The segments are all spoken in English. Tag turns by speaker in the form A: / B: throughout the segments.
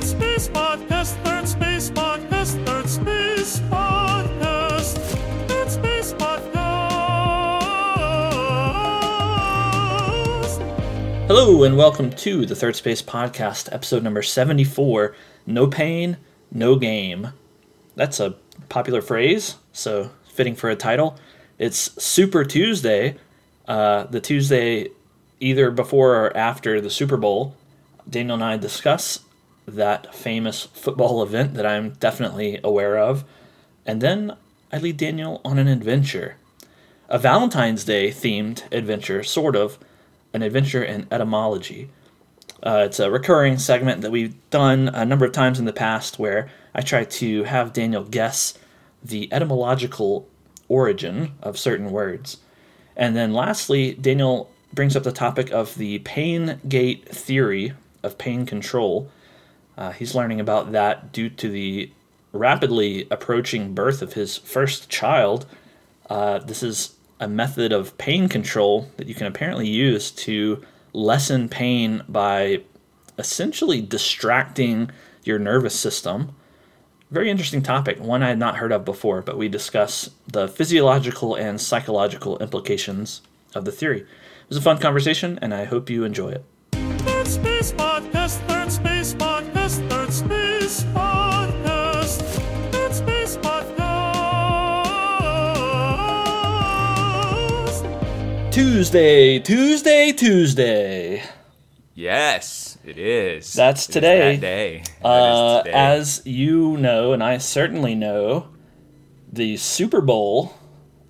A: Third Space Podcast, Third Space Podcast, Third Space Podcast, Third Space Podcast.
B: Hello and welcome to the Third Space Podcast, episode number 74 No Pain, No Game. That's a popular phrase, so fitting for a title. It's Super Tuesday, uh, the Tuesday either before or after the Super Bowl. Daniel and I discuss that famous football event that I'm definitely aware of, and then I lead Daniel on an adventure. A Valentine's Day themed adventure, sort of, an adventure in etymology. Uh, it's a recurring segment that we've done a number of times in the past where I try to have Daniel guess the etymological origin of certain words. And then lastly, Daniel brings up the topic of the pain gate theory of pain control. Uh, he's learning about that due to the rapidly approaching birth of his first child. Uh, this is a method of pain control that you can apparently use to lessen pain by essentially distracting your nervous system. Very interesting topic, one I had not heard of before, but we discuss the physiological and psychological implications of the theory. It was a fun conversation, and I hope you enjoy it. Tuesday, Tuesday, Tuesday.
C: Yes, it is.
B: That's
C: It is
B: today.
C: that day. That
B: Uh,
C: today.
B: as you know, and I certainly know, the Super Bowl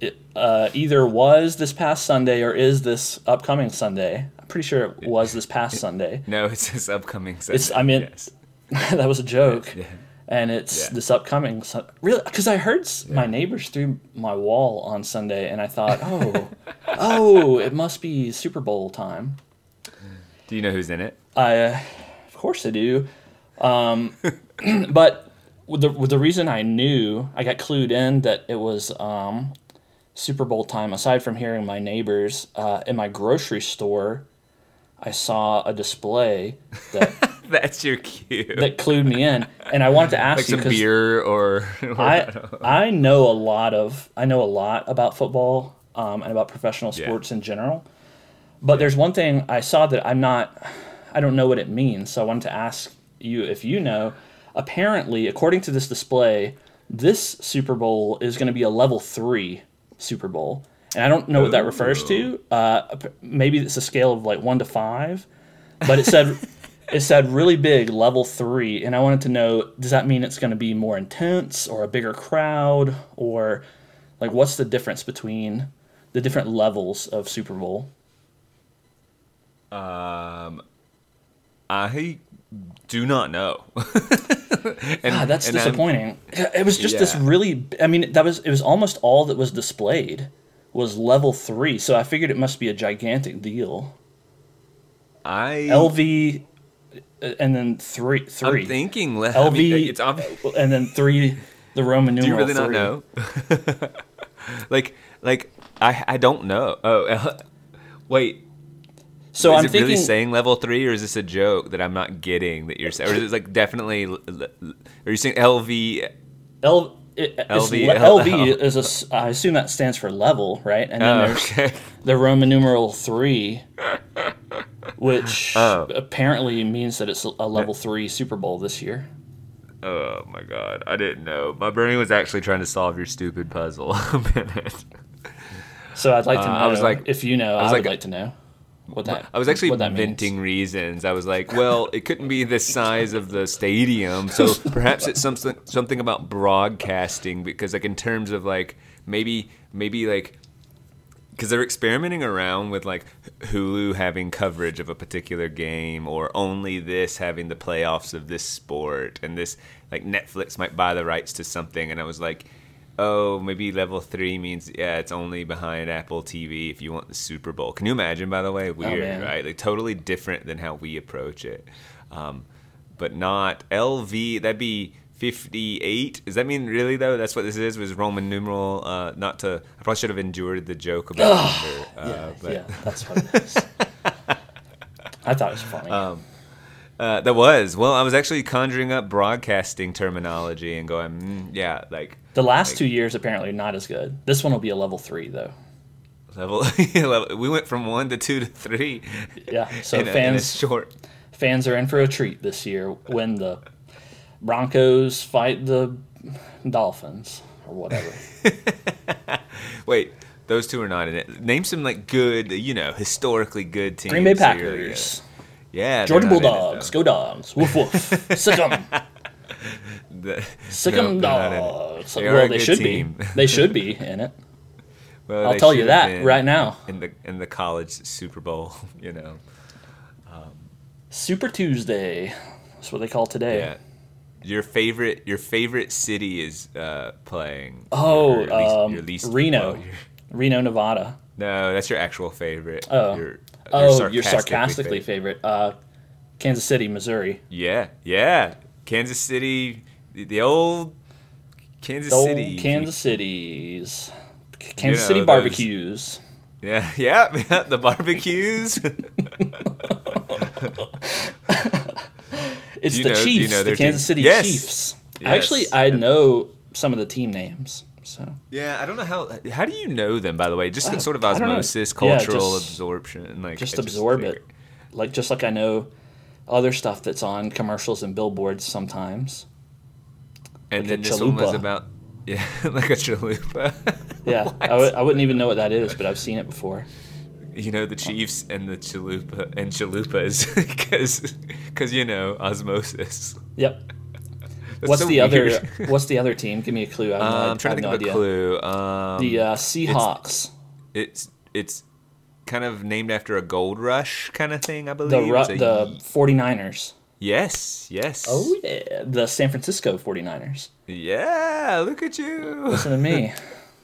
B: it, uh, either was this past Sunday or is this upcoming Sunday. I'm pretty sure it was this past Sunday.
C: no, it's this upcoming. Sunday.
B: It's- I mean-
C: yes.
B: that was a joke.
C: Yeah.
B: And it's
C: Yeah.
B: this upcoming Sun- really because I heard s my neighbors through my wall on Sunday, and I thought, oh, oh, it must be Super Bowl time.
C: Do you know who's in it?
B: I, uh, of course, I do. Um, but with the with the reason I knew, I got clued in that it was um, Super Bowl time. Aside from hearing my neighbors uh, in my grocery store, I saw a display that
C: That's your cue.
B: that clued me in, and I wanted to ask
C: like
B: you
C: some beer or. or
B: I I know a lot of I know a lot about football um, and about professional
C: Yeah.
B: sports in general. But there's one thing I saw that I'm not I don't know what it means. So I wanted to ask you if you know. Apparently, according to this display, this Super Bowl is going to be a level three Super Bowl, and I don't know what that refers to. Uh, maybe it's a scale of like one to five, but it said. It said really big, level three, and I wanted to know: does that mean it's going to be more intense, or a bigger crowd, or like what's the difference between the different levels of Super Bowl?
C: um, I do not know. and,
B: God, that's
C: and I'm-
B: disappointing. It was just this really. I mean, that was it was almost all that was displayed was level three. So I figured it must be a gigantic deal.
C: I
B: LV, and then three,
C: I'm
B: three,
C: thinking. Le-
B: LV,
C: I mean, it's obvious.
B: and then three, the Roman
C: Do you
B: numeral.
C: really not
B: three.
C: know? like, like I I don't know. Oh, wait.
B: So
C: is
B: I'm
C: it
B: thinking.
C: really saying level three, or is this a joke that I'm not getting that you're saying, or is it like definitely? Are you saying LV?
B: L, it,
C: LV,
B: le- LV is a. I assume that stands for level, right? And then
C: Oh,
B: there's
C: okay.
B: the Roman numeral three, which
C: Oh.
B: apparently means that it's a level three Super Bowl this year.
C: Oh my god, I didn't know. My brain was actually trying to solve your stupid puzzle a minute.
B: So I'd like to know.
C: Uh, I was like-
B: if you know, I,
C: was
B: would
C: like-
B: like to know what that.
C: I was actually
B: what that means.
C: inventing reasons. I was like, well, it couldn't be the size of the stadium, so perhaps it's something something about broadcasting because like in terms of like maybe maybe like because they're experimenting around with like Hulu having coverage of a particular game or only this having the playoffs of this sport and this like Netflix might buy the rights to something and I was like oh maybe level 3 means yeah it's only behind Apple TV if you want the Super Bowl. Can you imagine by the way? Weird,
B: man.
C: right? Like totally different than how we approach it. Um, but not LV that'd be 58 does that mean really though that's what this is was roman numeral uh not to i probably should have endured the joke about number, uh,
B: Yeah,
C: but
B: yeah, that's is. I thought it was funny.
C: Um, Uh, that was well. I was actually conjuring up broadcasting terminology and going, mm, yeah, like
B: The last two years apparently not as good. This one will be a level three though.
C: level. we went from one to two to three.
B: Yeah. So
C: in a, in a
B: fans
C: short.
B: fans are in for a treat this year when the Broncos fight the Dolphins or whatever.
C: Wait, those two are not in it. Name some like good, you know, historically good teams.
B: Green Bay Packers,
C: Yeah,
B: Georgia
C: in it,
B: Bulldogs, go dogs, woof woof, sick 'em.
C: The-
B: sick 'em
C: they're not in it.
B: dogs.
C: They
B: well, they should
C: team.
B: be. They should be in it.
C: Well,
B: I'll tell you that right now.
C: in the in the college Super Bowl. You know, um,
B: Super Tuesday. That's what they call today.
C: yeah. Your favorite your favorite city is uh, playing.
B: Oh,
C: least-
B: um,
C: your least-
B: Reno,
C: well, your-
B: Reno, Nevada.
C: no, that's your actual favorite.
B: Oh.
C: Your-
B: Oh, your sarcastically
C: favorite.
B: favorite. Uh, Kansas City, Missouri.
C: Yeah, yeah. Kansas City, the, the old Kansas
B: The old
C: City.
B: Kansas Cities. Kansas
C: know,
B: City barbecues.
C: Yeah, yeah, yeah, the barbecues.
B: It's
C: you
B: the
C: know- do you
B: Chiefs,
C: know
B: the Kansas
C: team?
B: City
C: Yes.
B: Chiefs.
C: Yes.
B: Actually, I know some of the team names. So
C: yeah, I don't know how. How do you know them? By the way, just sort of osmosis,
B: Yeah,
C: cultural
B: just-
C: absorption, like
B: just absorb
C: figure-
B: it. Like just like I know other stuff that's on commercials and billboards sometimes.
C: And
B: Like
C: then this one was about yeah, like a chalupa.
B: Yeah, I w- I wouldn't even know what that is, but I've seen it before.
C: You know the Chiefs and the chalupa and chalupas because because you know osmosis.
B: Yep. What's
C: so
B: the other? What's the other team? Give me a clue. I have no,
C: Uh,
B: I
C: I'm trying to think
B: no
C: of a
B: idea.
C: clue. Um,
B: The uh, Seahawks.
C: it's it's kind of named after a gold rush kind of thing, I believe.
B: The Ru-
C: It's
B: the
C: ye-
B: 49ers.
C: yes, yes.
B: Oh yeah, the San Francisco 49ers.
C: yeah! Look at you.
B: Listen to me.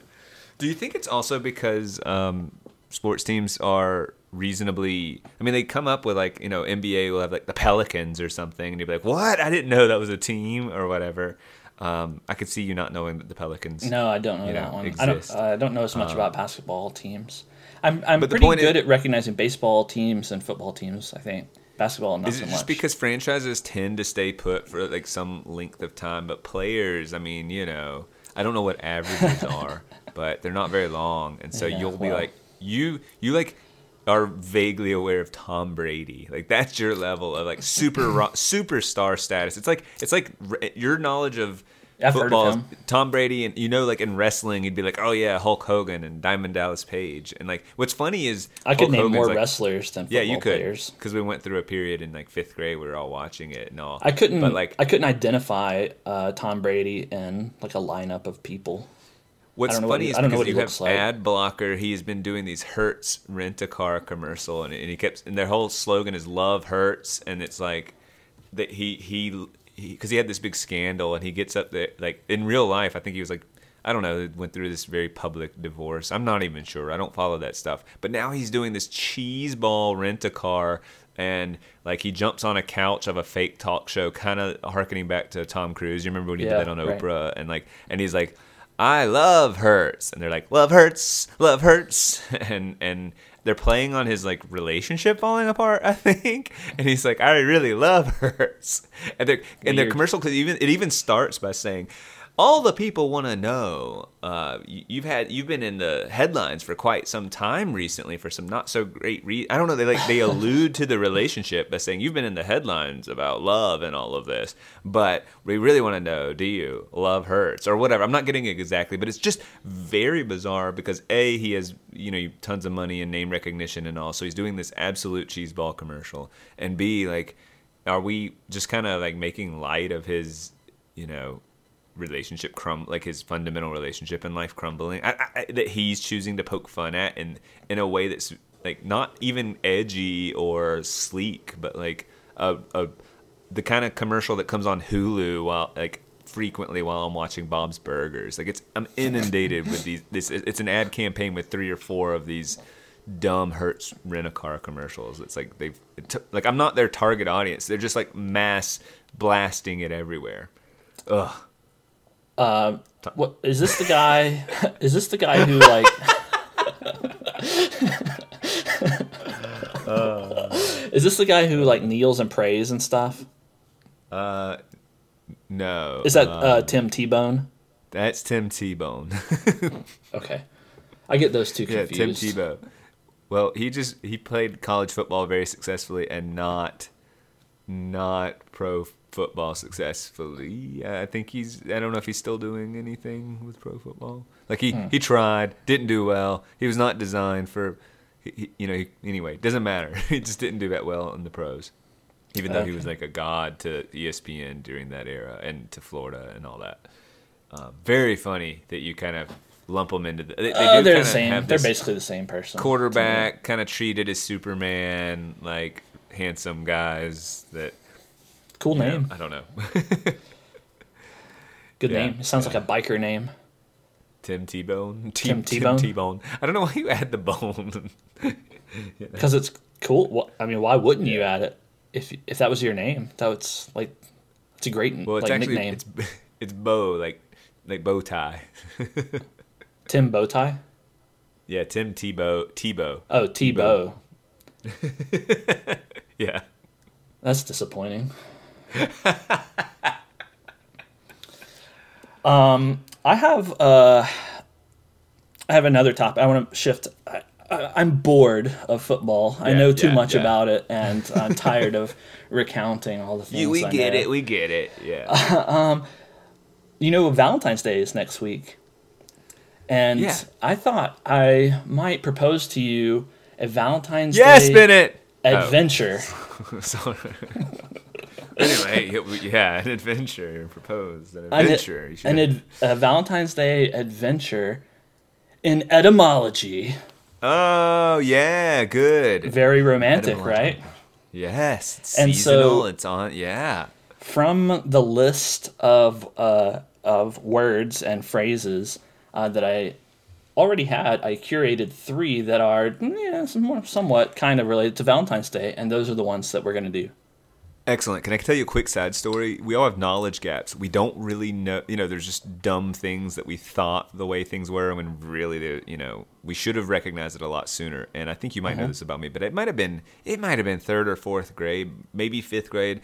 C: Do you think it's also because um, sports teams are reasonably? I mean, they come up with like you know NBA will have like the Pelicans or something, and you'd be like, "What? I didn't know that was a team or whatever." Um, I could see you not knowing that the Pelicans.
B: No, I don't know
C: You
B: that
C: know,
B: one. I don't.
C: exist.
B: I don't know as much about basketball teams. I'm I'm pretty good
C: is-
B: at recognizing baseball teams and football teams. I think basketball not
C: Is
B: so
C: it
B: much.
C: just because franchises tend to stay put for like some length of time, but players, I mean, you know, I don't know what averages are, but they're not very long, and so
B: Yeah,
C: you'll be like, you you like are vaguely aware of Tom Brady, like that's your level of like super ro- superstar status. It's like it's like re- your knowledge of.
B: I've of
C: football,
B: him.
C: Tom Brady, and you know, like in wrestling, you'd be like, "Oh yeah, Hulk Hogan and Diamond Dallas Page," and like, what's funny is
B: I could
C: Hulk
B: name
C: Hogan's,
B: more
C: like,
B: wrestlers than
C: yeah, you could, because we went through a period in like fifth grade. We were all watching it and all.
B: I couldn't.
C: But like,
B: I couldn't identify uh, Tom Brady in like a lineup of people.
C: What's
B: know what
C: funny
B: he-
C: is
B: I don't know
C: because you have
B: like.
C: ad blocker. He has been doing these Hertz rent a car commercial, and, and he kept and their whole slogan is "Love Hertz," and it's like that he he because he, had this big scandal, and he gets up there like in real life. I think he was like. I don't know. Went through this very public divorce. I'm not even sure. I don't follow that stuff. But now he's doing this cheese ball rent a car, and like he jumps on a couch of a fake talk show, kind of harkening back to Tom Cruise. You remember when he
B: Yeah,
C: did that on
B: right.
C: Oprah, and like, and he's like, I love Hertz, and they're like, love hurts, love hurts, and and they're playing on his like relationship falling apart, I think, and he's like, I really love Hertz, and they're and their commercial because even it even starts by saying. All the people want to know. Uh, you- you've had you've been in the headlines for quite some time recently for some not so great re- I don't know. They like they allude to the relationship by saying you've been in the headlines about love and all of this, but we really want to know: Do you love hurts or whatever? I'm not getting it exactly, but it's just very bizarre because a he has you know tons of money and name recognition and all, so he's doing this absolute cheeseball commercial, and b like are we just kind of like making light of his you know relationship crum like his fundamental relationship in life crumbling. I, I, that he's choosing to poke fun at in in a way that's like not even edgy or sleek but like a, a the kind of commercial that comes on Hulu while like frequently while I'm watching Bob's Burgers. Like it's I'm inundated with these this it's an ad campaign with three or four of these dumb Hertz rent a car commercials. It's like they've t- like I'm not their target audience. They're just like mass blasting it everywhere. Ugh
B: What is this the guy? is this the guy who like?
C: Uh.
B: Is this the guy who like kneels and prays and stuff?
C: Uh, no.
B: Is that
C: um,
B: uh, Tim T Bone?
C: that's Tim Tebow?
B: Okay, I get those two
C: yeah,
B: confused.
C: Tim Tebow. Well, he just he played college football very successfully and not not pro football successfully. I think he's I don't know if he's still doing anything with pro football. Like he
B: Hmm.
C: he tried, didn't do well. He was not designed for he, you know, he, anyway, doesn't matter. he just didn't do that well in the pros. Even though he was like a god to ESPN during that era and to Florida and all that. Um, very funny that you kind of lump them into the, They, they
B: uh, they're the same. They're basically the same person.
C: quarterback kind of treated as Superman, like handsome guys that
B: Cool name.
C: I don't know.
B: Good
C: yeah,
B: name. It sounds like a biker name.
C: Tim T Bone.
B: Tim T-Bone?
C: T Bone. I don't know why you add the bone.
B: Because it's cool. Well, I mean, why wouldn't you add it if if that was your name? That was like it's a great
C: well, it's
B: like
C: actually
B: nickname.
C: it's it's bow like like bow tie.
B: Tim bow tie.
C: Yeah, Tim Tebow Tebow.
B: Oh, T Bow.
C: Yeah.
B: That's disappointing. um, I have uh, I have another topic. I want to shift. I, I, I'm bored of football. I know too
C: yeah,
B: much
C: yeah.
B: about it, and I'm tired of recounting all the things.
C: You, we
B: I
C: get
B: know.
C: it. We get it. Yeah.
B: You know, Valentine's Day is next week, and
C: Yeah.
B: I thought I might propose to you a Valentine's
C: yes,
B: Day
C: Bennett.
B: adventure.
C: Oh. Anyway, yeah, an adventure proposed. An
B: An-
C: adventure. Should
B: an ad, a Valentine's Day adventure in etymology.
C: Oh yeah, good.
B: Very romantic,
C: Etymology.
B: right?
C: Yes, it's
B: And
C: seasonal.
B: so-
C: it's on. Yeah.
B: From the list of uh, of words and phrases uh, that I already had, I curated three that are yeah, some- somewhat kind of related to Valentine's Day, and those are the ones that we're going to do.
C: Excellent. Can I tell you a quick side story? We all have knowledge gaps. We don't really know, you know, there's just dumb things that we thought the way things were when really, they- you know, we should have recognized it a lot sooner. And I think you might know mm-hmm. this about me, but it might have been, it might have been third or fourth grade, maybe fifth grade,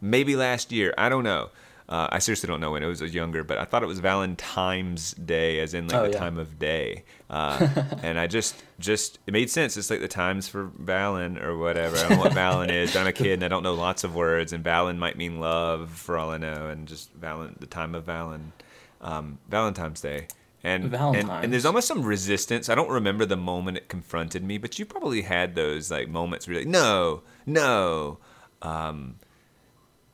C: maybe last year. I don't know. Uh, I seriously don't know when it was younger, but I thought it was Valentine's Day, as in like
B: Oh,
C: the
B: yeah.
C: time of day. Uh, and I just, just it made sense. It's like the times for Valen or whatever. I don't know what Valen is. I'm a kid and I don't know lots of words. And Valen might mean love for all I know. And just Valen, the time of Valen, um, Valentine's Day. And, and and there's almost some resistance. I don't remember the moment it confronted me, but you probably had those like moments where you're like, no, no. Um,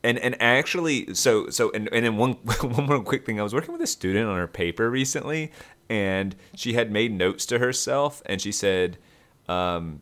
C: and and actually so so and, and then one one more quick thing i was working with a student on her paper recently and she had made notes to herself and she said um,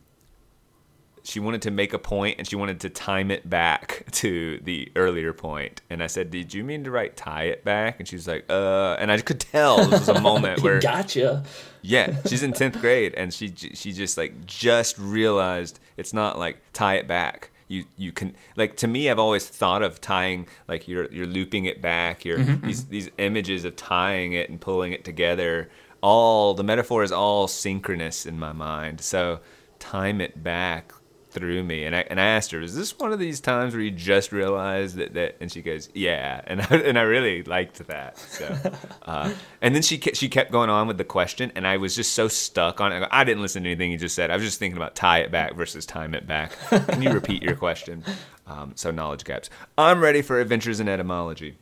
C: she wanted to make a point and she wanted to time it back to the earlier point. and i said did you mean to write tie it back and she's like uh and i could tell this was a moment where
B: Gotcha.
C: yeah, she's in tenth grade, and she she just like just realized it's not like tie it back. You you can like to me, I've always thought of tying like you're you're looping it back. You're mm-hmm, these mm-hmm. these images of tying it and pulling it together. All the metaphor is all synchronous in my mind. So time it back through me, and I and I asked her, "Is this one of these times where you just realize that that?" And she goes, "Yeah," and I, and I really liked that. So, uh, and then she ke- she kept going on with the question, and I was just so stuck on it. I didn't listen to anything you just said. I was just thinking about tie it back versus time it back. Can you repeat your question? Um, so knowledge gaps. I'm ready for adventures in etymology.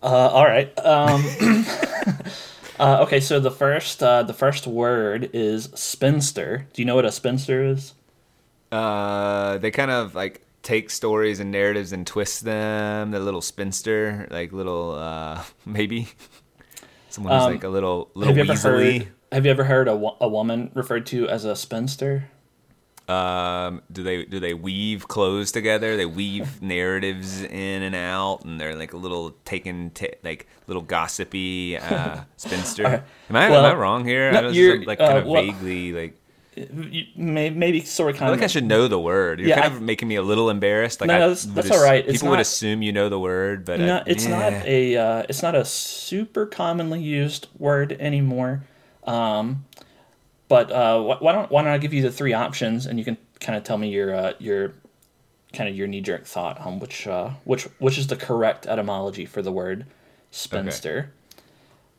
B: Uh, all right. Um, uh, okay, so the first uh, the first word is spinster. Do you know what a spinster is?
C: Uh, they kind of like take stories and narratives and twist them. The little spinster, like little uh, maybe someone who's
B: Um,
C: like a little little
B: Have you ever
C: weaselly.
B: heard? Have you ever heard a, a woman referred to as a spinster?
C: Um, do they do they weave clothes together? They weave narratives in and out, and they're like a little taken, t- like little gossipy uh, spinster. Am I
B: Well,
C: am I wrong here?
B: no,
C: I was like
B: uh,
C: kind of
B: well-
C: vaguely like.
B: Maybe sort of
C: I
B: kind
C: feel
B: of.
C: like I should know the word. You're
B: Yeah,
C: kind
B: I-
C: of making me a little embarrassed. Like
B: No,
C: I
B: that's- that's all right. It's
C: People would
B: not-
C: assume you know the word, but I-
B: No, it's not a uh, it's not a super commonly used word anymore. Um, but uh, why don't why don't I give you the three options and you can kind of tell me your uh, your kind of your knee jerk thought on which uh, which which is the correct etymology for the word spinster.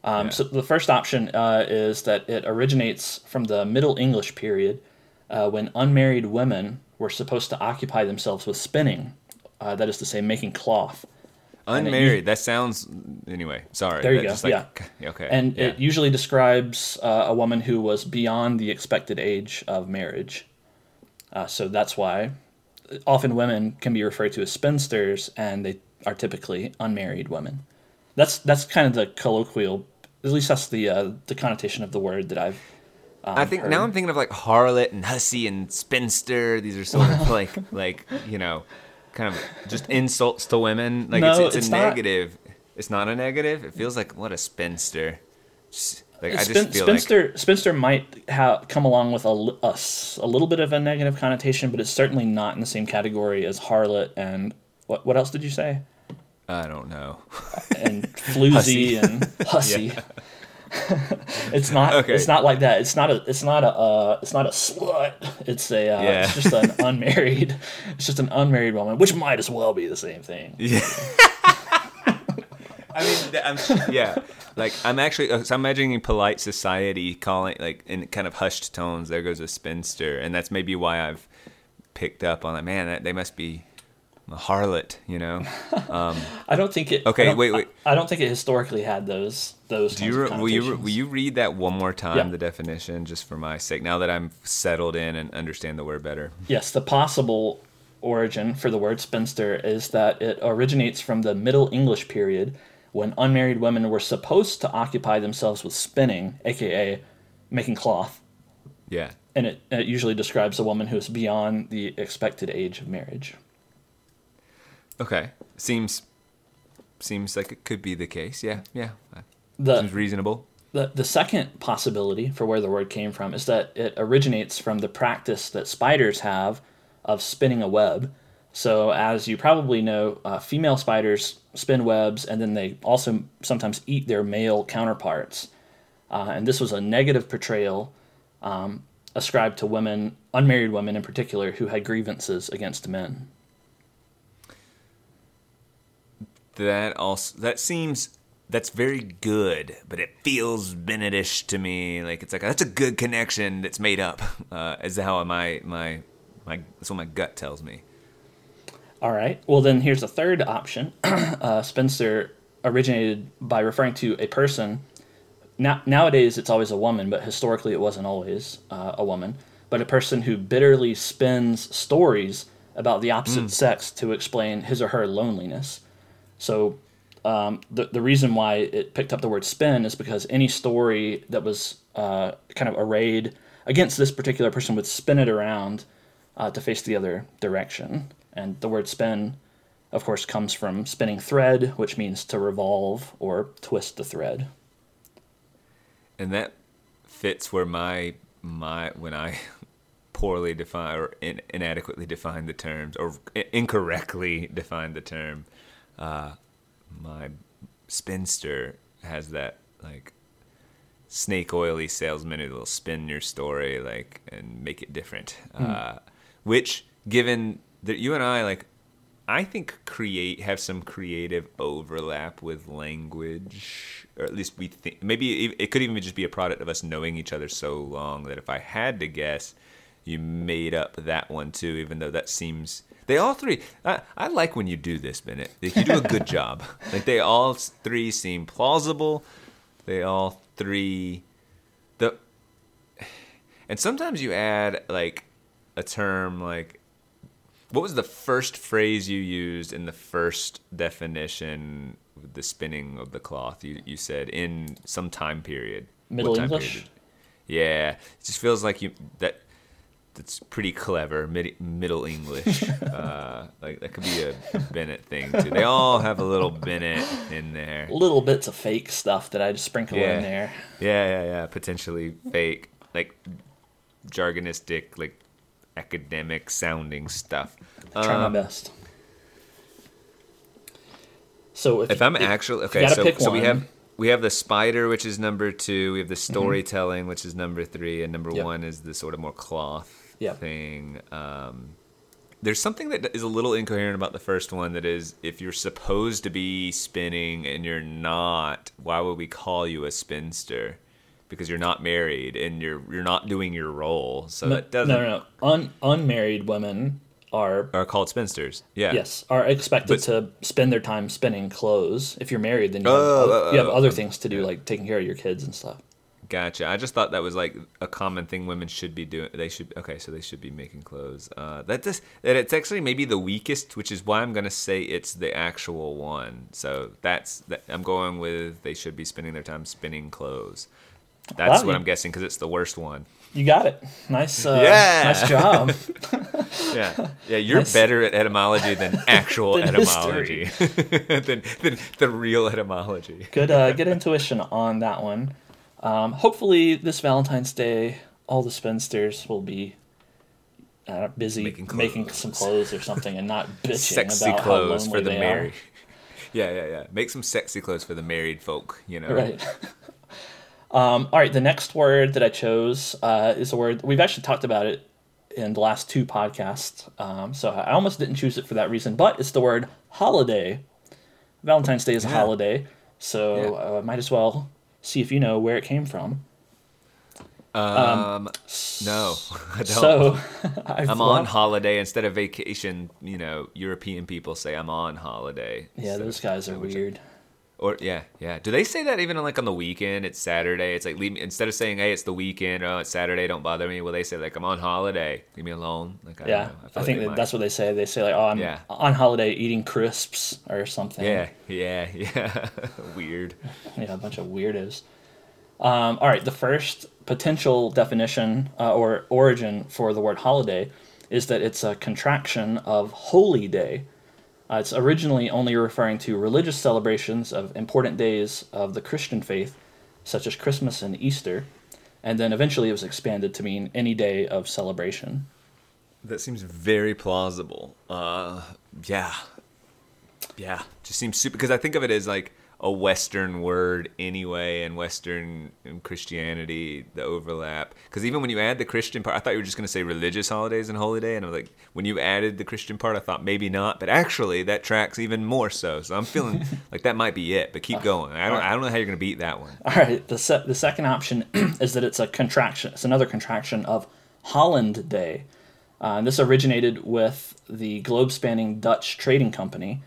B: Um,
C: Yeah.
B: So the first option uh, is that it originates from the Middle English period, uh, when unmarried women were supposed to occupy themselves with spinning. Uh, that is to say, making cloth. It
C: Unmarried. That sounds. Anyway, sorry.
B: There you go,
C: just yeah. Okay.
B: And
C: yeah.
B: it usually describes uh, a woman who was beyond the expected age of marriage. Uh, so that's why often women can be referred to as spinsters, and they are typically unmarried women. That's that's kind of the colloquial. At least that's the uh, the connotation of the word that I've. Um,
C: I think
B: heard.
C: now I'm thinking of like harlot and hussy and spinster. These are sort of like like you know, kind of just insults to women. Like
B: No,
C: it's, it's,
B: it's
C: a
B: not.
C: negative. It's not a negative. It feels like what a spinster. Just, like I just feel like
B: spinster spinster might ha- come along with a, a a little bit of a negative connotation, but it's certainly not in the same category as harlot and what what else did you say?
C: I don't know.
B: and floozy and hussy. it's not.
C: Okay.
B: It's not like that. It's not a. It's not a. Uh, it's not a slut. It's a. Uh,
C: Yeah.
B: It's just an unmarried. It's just an unmarried woman, which might as well be the same thing. Yeah.
C: I mean, I'm, yeah, like I'm actually, uh, so I'm imagining polite society calling like in kind of hushed tones. There goes a spinster, and that's maybe why I've picked up on that. Man, that, they must be a harlot, you know.
B: Um, I don't think it.
C: Okay, wait, wait.
B: I, I don't think it historically had those. Those.
C: Do you re- will you re- will you read that one more time?
B: Yeah.
C: The definition, just for my sake. Now that I'm settled in and understand the word better.
B: Yes, the possible origin for the word spinster is that it originates from the Middle English period when unmarried women were supposed to occupy themselves with spinning, aka making cloth.
C: Yeah.
B: and it, it usually describes a woman who is beyond the expected age of marriage.
C: Okay. Seems seems like it could be the case. Yeah. Yeah.
B: The,
C: Seems reasonable.
B: the the second possibility for where the word came from is that it originates from the practice that spiders have of spinning a web. So, as you probably know, uh, female spiders spin webs and then they also sometimes eat their male counterparts. Uh, and this was a negative portrayal um, ascribed to women, unmarried women in particular, who had grievances against men.
C: That also that seems that's very good, but it feels Benedish to me. Like it's like that's a good connection that's made up. Uh, is how my my my that's what my gut tells me.
B: All right. Well, then here's a third option. uh, spinster originated by referring to a person. Now, nowadays, it's always a woman, but historically, it wasn't always uh, a woman. But a person who bitterly spins stories about the opposite sex to explain his or her loneliness. So, um, the the reason why it picked up the word spin is because any story that was uh, kind of arrayed against this particular person would spin it around uh, to face the other direction. And the word spin, of course, comes from spinning thread, which means to revolve or twist the thread.
C: and that fits where my my when I poorly define or in, inadequately define the terms or incorrectly define the term, uh, my spinster has that like snake oily salesman who will spin your story like and make it different. Uh, which, given that you and I like I think create have some creative overlap with language, or at least we think. Maybe it- it could even just be a product of us knowing each other so long that if I had to guess, you made up that one too. Even though that seems they all three. I, I like when you do this, Bennett. Like, you do a good job. Like they all three seem plausible. They all three. The and sometimes you add like a term like what was the first phrase you used in the first definition the spinning of the cloth you, you said in some time period
B: Middle
C: time
B: English?
C: period? yeah it just feels like you that that's pretty clever mid, middle english uh, like that could be a bennett thing too they all have a little bennett in there
B: Little bits of fake stuff that I just sprinkle
C: Yeah.
B: in there.
C: yeah, yeah, yeah. Potentially fake, like jargonistic, like academic sounding stuff.
B: Try my
C: Um,
B: best. So if,
C: If I'm
B: if-
C: actually okay, so so we have we have the spider, which is number two. We have the storytelling, which is number three, and number
B: Yep.
C: one is the sort of more cloth.
B: Yeah.
C: thing. Um, there's something that is a little incoherent about the first one. That is, if you're supposed to be spinning and you're not, why would we call you a spinster? Because you're not married and you're you're not doing your role. So
B: No,
C: that doesn't
B: no, no, no. Un- unmarried women are
C: are called spinsters. Yeah.
B: yes are expected
C: But-
B: to spend their time spinning clothes. If you're married, then you have,
C: Oh,
B: oth-
C: oh,
B: you have
C: oh,
B: other
C: oh.
B: things to do, like taking care of your kids and stuff.
C: Gotcha. I just thought that was like a common thing women should be doing. They should okay, so they should be making clothes. Uh, that just that it's actually maybe the weakest, which is why I'm gonna say it's the actual one. So that's that, I'm going with they should be spending their time spinning clothes. That's
B: Wow,
C: what I'm guessing because it's the worst one.
B: You got it. Nice. Uh,
C: Yeah.
B: Nice job.
C: Yeah, yeah. You're
B: Nice.
C: better at etymology than actual
B: Than
C: etymology, than, than the real etymology.
B: good. Uh, good intuition on that one. Um, hopefully, this Valentine's Day, all the spinsters will be uh, busy
C: Making
B: making, some clothes or something, and not bitching
C: Sexy
B: about
C: clothes
B: how
C: for the
B: they
C: married. Yeah, yeah, yeah. Make some sexy clothes for the married folk. You know.
B: Right. um, all right. The next word that I chose uh, is a word we've actually talked about it in the last two podcasts. Um, so I almost didn't choose it for that reason, but it's the word holiday. Valentine's Day is a holiday, so
C: Yeah.
B: uh, might as well see if you know where it came from.
C: Um, no, I don't.
B: So I've
C: I'm on holiday instead of vacation. You know, European people say I'm on holiday.
B: Yeah,
C: So-
B: those guys are weird.
C: Or yeah, yeah. Do they say that even on, like on the weekend? It's Saturday. It's like leave me instead of saying hey, it's the weekend. Oh, it's Saturday. Don't bother me. Well, they say like I'm on holiday. Leave me alone. Like I
B: Yeah. I,
C: like
B: think that that's what they say. They say like, "Oh, I'm
C: Yeah.
B: on holiday eating crisps" or something.
C: Yeah, yeah, yeah. Weird.
B: yeah, a bunch of weirdos. Um, all right, the first potential definition uh, or origin for the word holiday is that it's a contraction of holy day. Uh, it's originally only referring to religious celebrations of important days of the Christian faith, such as Christmas and Easter, and then eventually it was expanded to mean any day of celebration.
C: That seems very plausible. Uh, yeah, yeah. Just seems super because I think of it as like a Western word anyway, and Western and Christianity the overlap. Because even when you add the Christian part, I thought you were just going to say religious holidays and holy day, and I'm like, when you added the Christian part, I thought maybe not, but actually that tracks even more so. So I'm feeling like that might be it. But keep going. I don't. I don't know how you're going to beat that one.
B: All right, the se- the second option is that it's a contraction. It's another contraction of Holland Day. Uh, this originated with the globe-spanning Dutch trading company.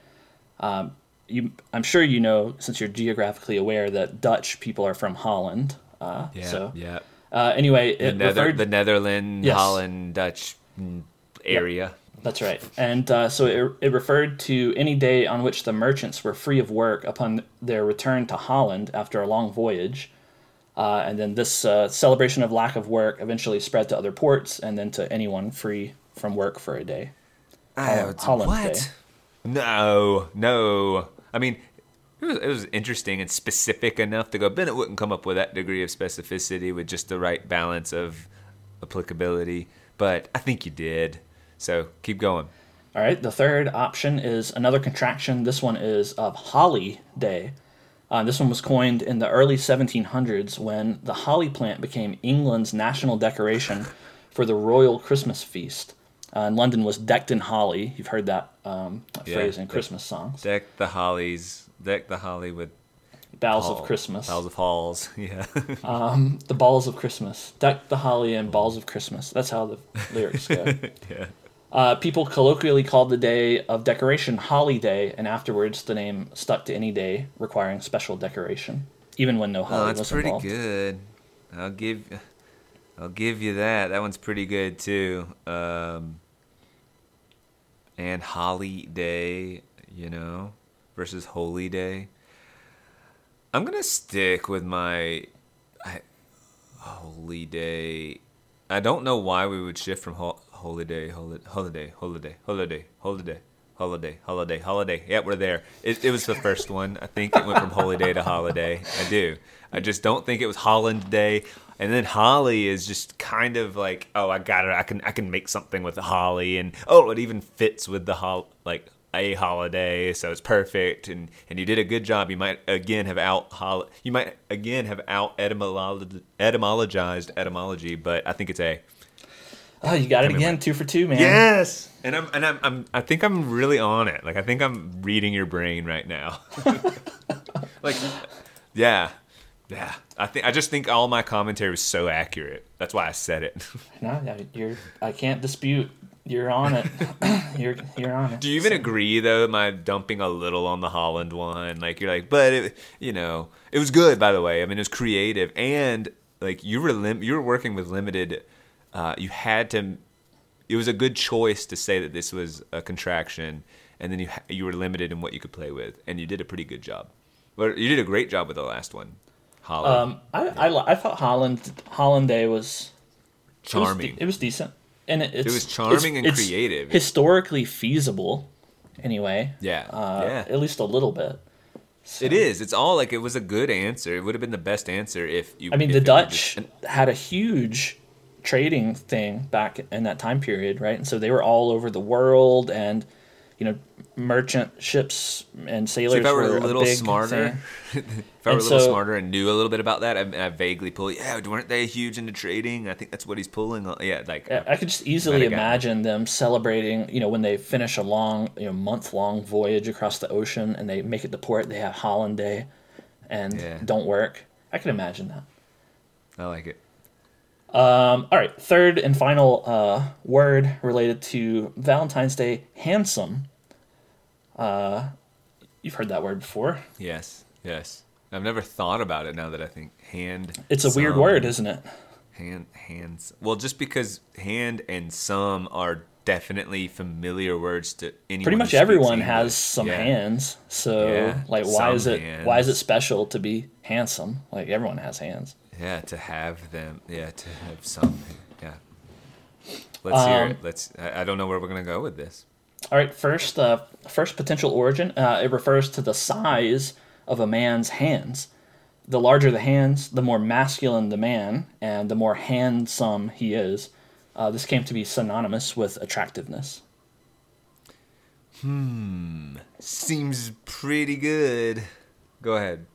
B: Um, you, I'm sure you know, since you're geographically aware, that Dutch people are from Holland. Uh,
C: Yeah.
B: so
C: yeah.
B: uh, anyway,
C: The,
B: it
C: Nether,
B: referred.
C: the Netherlands,
B: Yes.
C: Holland, Dutch mm, area.
B: That's right. And uh, so it, it referred to any day on which the merchants were free of work upon their return to Holland after a long voyage. Uh, and then this uh, celebration of lack of work eventually spread to other ports and then to anyone free from work for a day.
C: Oh,
B: Holland
C: what?
B: Day.
C: No, no. I mean, it was, it was interesting and specific enough to go. Bennett wouldn't come up with that degree of specificity with just the right balance of applicability, but I think you did. So keep going.
B: All right, the third option is another contraction. This one is of Holly Day. Uh, this one was coined in the early 1700s when the holly plant became England's national decoration for the royal Christmas feast. Uh, and London was decked in holly. You've heard that um,
C: Yeah,
B: phrase in
C: deck-
B: Christmas songs.
C: Deck the hollies. Deck the holly with
B: Boughs
C: hall-
B: of Christmas.
C: Boughs of halls. Yeah.
B: The balls of Christmas. Deck the holly and balls of Christmas. That's how the lyrics go.
C: yeah.
B: Uh, people colloquially called the day of decoration Holly Day, and afterwards the name stuck to any day requiring special decoration, even when no holly
C: Oh, that's
B: was
C: pretty good. I'll give, I'll give you that. That one's pretty good too. Um, and Holiday, you know, versus Holy Day. I'm gonna stick with my I, Holy Day. I don't know why we would shift from ho- Holiday, Holiday, Holiday, Holiday, Holiday, Holiday. Holiday, holiday, holiday. Yeah, we're there. It, it was the first one. I think it went from holiday to holiday. I do. I just don't think it was Holland Day, and then Holly is just kind of like, oh, I got it. I can I can make something with holly, and oh, it even fits with the hol like a holiday, so it's perfect. And and you did a good job. You might again have out hol- you might again have out etymolo- etymologized etymology, but I think it's a.
B: Oh, you got it again, two for two, man.
C: Yes. And I'm and I'm, I'm I think I'm really on it. Like I think I'm reading your brain right now. like yeah. Yeah. I think I just think all my commentary was so accurate. That's why I said it.
B: No, you're. I can't dispute. You're on it. you're you're on it.
C: Do you even agree though? My dumping a little on the Holland one, like you're like, but it, you know, it was good by the way. I mean, it was creative and like you were lim- you were working with limited. Uh, you had to. It was a good choice to say that this was a contraction, and then you you were limited in what you could play with, and you did a pretty good job. But you did a great job with the last one, Holland.
B: Um, I, I I thought Holland Holland Day was it was,
C: Charming.
B: de- it was decent, and it, it's,
C: was charming and creative.
B: historically feasible. Anyway,
C: Yeah,
B: uh,
C: yeah.
B: at least a little bit.
C: it is. It's all like it was a good answer. It would have been the best answer if you.
B: I mean, the Dutch
C: just-
B: had a huge trading thing back in that time period, right? And so they were all over the world, and you know, merchant ships and sailors
C: See, if I were
B: were
C: a little
B: big
C: smarter, if I were
B: And
C: a little
B: so-
C: smarter and knew a little bit about that, I, I vaguely pull. Yeah, weren't they huge into trading? I think that's what he's pulling. on. Yeah, like
B: Yeah, I could just easily
C: Might have gotten
B: imagine them celebrating, you know, when they finish a long, you know, month long voyage across the ocean and they make it to port, they have Holland Day and
C: Yeah.
B: don't work. I can imagine that.
C: I like it.
B: Um, all right, third and final uh, word related to Valentine's Day handsome. Uh, you've heard that word before.
C: Yes, yes. I've never thought about it. Now that I think hand.
B: It's a weird word, isn't it?
C: Hand hands. Well, just because hand and some are definitely familiar words to anyone.
B: Pretty much everyone
C: English.
B: has some
C: Yeah.
B: hands. So,
C: Yeah,
B: like, why is it why is it special to be handsome? Like, everyone has hands.
C: Yeah, to have them. Yeah, to have some. Yeah. Let's hear
B: Um,
C: it. Let's. I, I don't know where we're gonna go with this.
B: All right, first, uh, first potential origin. Uh, it refers to the size of a man's hands. The larger the hands, the more masculine the man, and the more handsome he is. Uh, this came to be synonymous with attractiveness. Hmm.
C: Seems pretty good. Go ahead.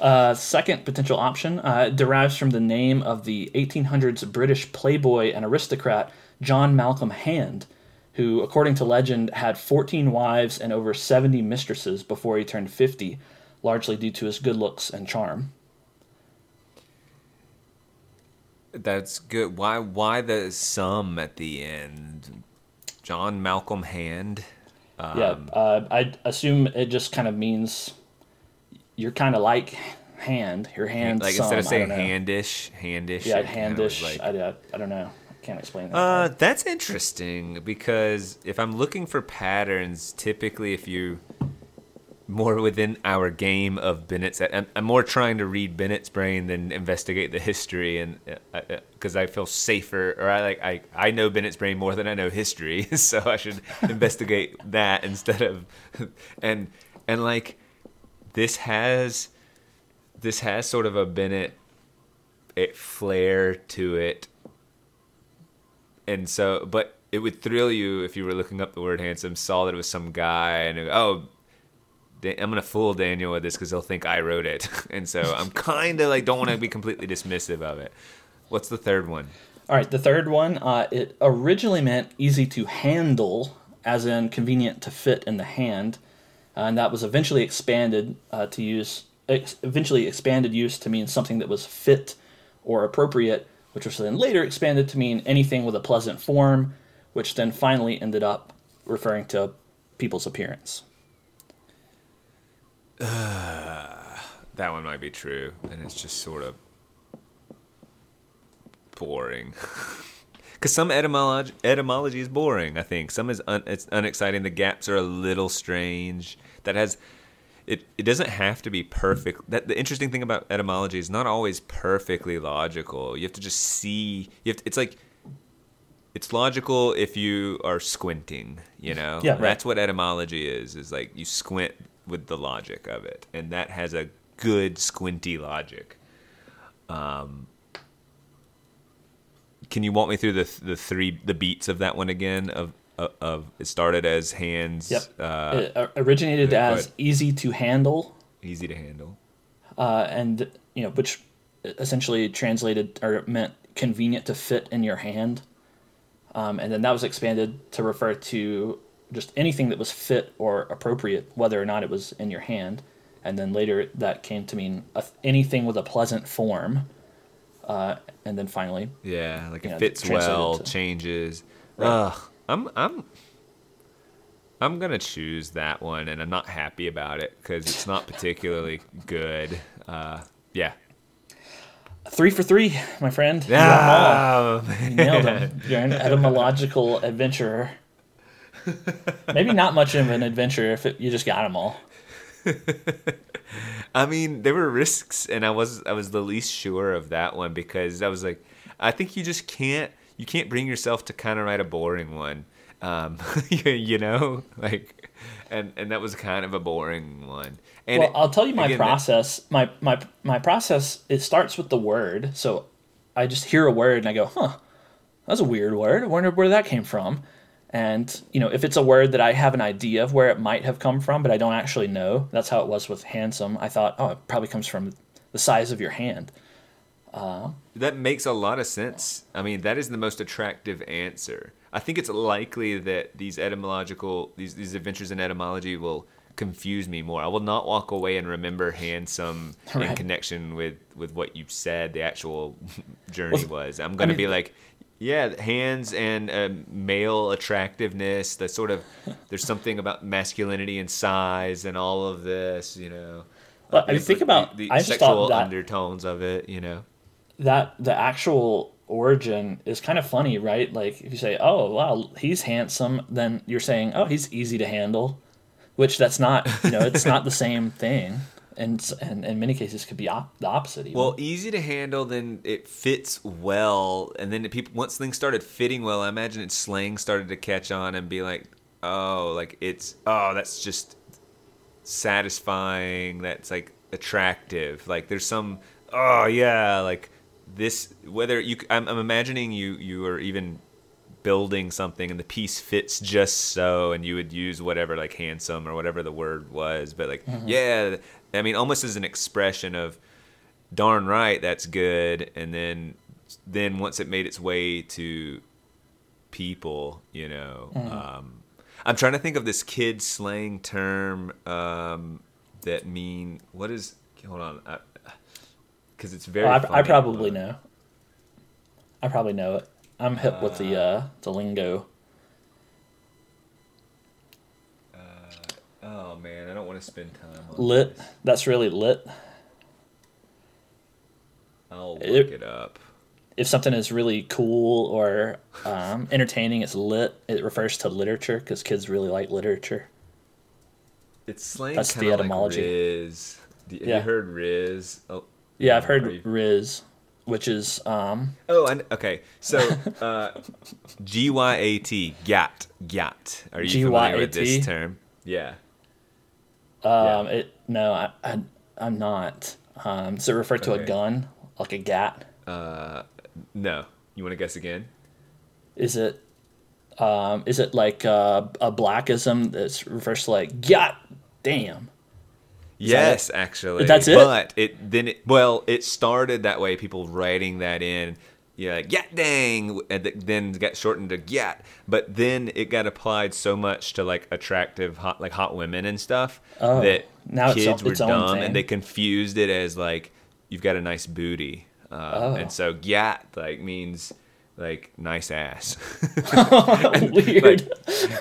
B: Uh, second potential option uh, derives from the name of the 1800s British playboy and aristocrat John Malcolm Hand, who, according to legend, had 14 wives and over 70 mistresses before he turned 50, largely due to his good looks and charm.
C: That's good. Why? Why the sum at the end? John Malcolm Hand. Um,
B: yeah, uh, I assume it just kind of means you're kind of like hand. Your hand,
C: like
B: some,
C: instead of saying handish, handish.
B: yeah, handish.
C: Like,
B: I, I, I don't know. I can't explain that.
C: Uh, that's interesting because if I'm looking for patterns, typically if you more within our game of Bennett's, I'm, I'm more trying to read Bennett's brain than investigate the history, and because I feel safer, or I like I I know Bennett's brain more than I know history, so I should investigate that instead of, and and like this has this has sort of a Bennett it flair to it. And so but it would thrill you if you were looking up the word handsome saw that it was some guy and oh i'm gonna fool daniel with this because he'll think i wrote it. And so i'm kind of like don't want to be completely dismissive of it. What's the third one?
B: All right, the third one, uh, it originally meant easy to handle, as in convenient to fit in the hand, and that was eventually expanded uh, to use, ex- eventually expanded use to mean something that was fit or appropriate, which was then later expanded to mean anything with a pleasant form, which then finally ended up referring to people's appearance.
C: that one might be true and it's just sort of boring. Because some etymology, etymology is boring i think. Some is un, it's unexciting the gaps are a little strange that has it, it doesn't have to be perfect. That the interesting thing about etymology is not always perfectly logical. You have to just see you have to, it's like it's logical if you are squinting you know?
B: Yeah, right.
C: that's what etymology is is like you squint with the logic of it. And that has a good squinty logic. Um can you walk me through the the three the beats of that one again of of, it started as hands
B: Yep.
C: uh,
B: it uh, originated as easy to handle,
C: easy to handle
B: uh, and you know which essentially translated or meant convenient to fit in your hand um, and then that was expanded to refer to just anything that was fit or appropriate, whether or not it was in your hand. And then later that came to mean a, anything with a pleasant form. Uh, and then finally,
C: Yeah, like it
B: Yeah,
C: fits well,
B: to-
C: changes.
B: Right.
C: Ugh, I'm I'm I'm gonna choose that one, and I'm not happy about it because it's not particularly good. Uh, yeah.
B: three for three, my friend. You got 'em all.
C: Ah,
B: You nailed them. You're an etymological adventurer. Maybe not much of an adventure if it, you just got them all.
C: I mean, there were risks, and I was I was the least sure of that one because I was like, I think you just can't you can't bring yourself to kind of write a boring one, um, you, know, like, and and that was kind of a boring one. And
B: well,
C: it-
B: I'll tell you my
C: again, that-
B: process. My my my process. It starts with the word. So I just hear a word and I go, "Huh, that's a weird word. I wonder where that came from." And you know, if it's a word that I have an idea of where it might have come from, but I don't actually know, that's how it was with handsome. I thought, oh, it probably comes from the size of your hand.
C: That makes a lot of sense. I mean, that is the most attractive answer. I think it's likely that these etymological these these adventures in etymology will confuse me more. I will not walk away and remember handsome in connection with with what you said the actual journey
B: Well,
C: was. I'm going to be like yeah, hands and uh, male attractiveness. The sort of there's something about masculinity and size and all of this, you know.
B: But I mean, think about-
C: the, the sexual undertones of it, you know.
B: That the actual origin is kind of funny, right? Like if you say, "Oh, wow, he's handsome," then you're saying, "Oh, he's easy to handle," which that's not. You know, it's not the same thing, and and in many cases could be op- the opposite. Even.
C: Well, easy to handle, then it fits well, and then the people once things started fitting well, I imagine its slang started to catch on and be like, oh, like it's oh, that's just satisfying. That's like attractive. Like there's some oh yeah, like this. Whether you, I'm, I'm imagining you you are even building something and the piece fits just so and you would use whatever like handsome or whatever the word was but like yeah i mean almost as an expression of darn right that's good and then then once it made its way to people you know um, i'm trying to think of this kid slang term um, that mean what is hold on because it's very
B: Oh, I, I
C: funny.
B: probably know. I probably know it. I'm hip with the uh, the lingo.
C: oh man i don't want to spend time on
B: Lit.
C: this.
B: That's really lit.
C: i'll look
B: It-
C: it up
B: If something is really cool or um, entertaining, it's lit. It refers to literature because kids really like literature.
C: It's slang
B: That's the
C: of like
B: etymology.
C: Riz. Have
B: Yeah.
C: you heard Riz? Oh,
B: Yeah, I've heard Riz, which is um,
C: Oh, and okay. So, uh, G Y A T, gat, gat. Are you familiar with this term? Yeah.
B: um it no, I, I I'm not. Um, does it refer to a gun like a gat?
C: No. You want to guess again?
B: Is it um, is it like uh, a blackism that's refers to like God damn?
C: Yes, actually.
B: That's it?
C: But it then it well, it started that way. People writing that in. Yeah, gat dang, and then got shortened to gat. But then it got applied so much to like attractive, hot, like hot women and stuff
B: Oh,
C: that
B: now it's
C: kids were
B: its
C: dumb
B: thing.
C: and they confused it as like you've got a nice booty, uh,
B: Oh.
C: and so gat like means like nice ass.
B: Weird.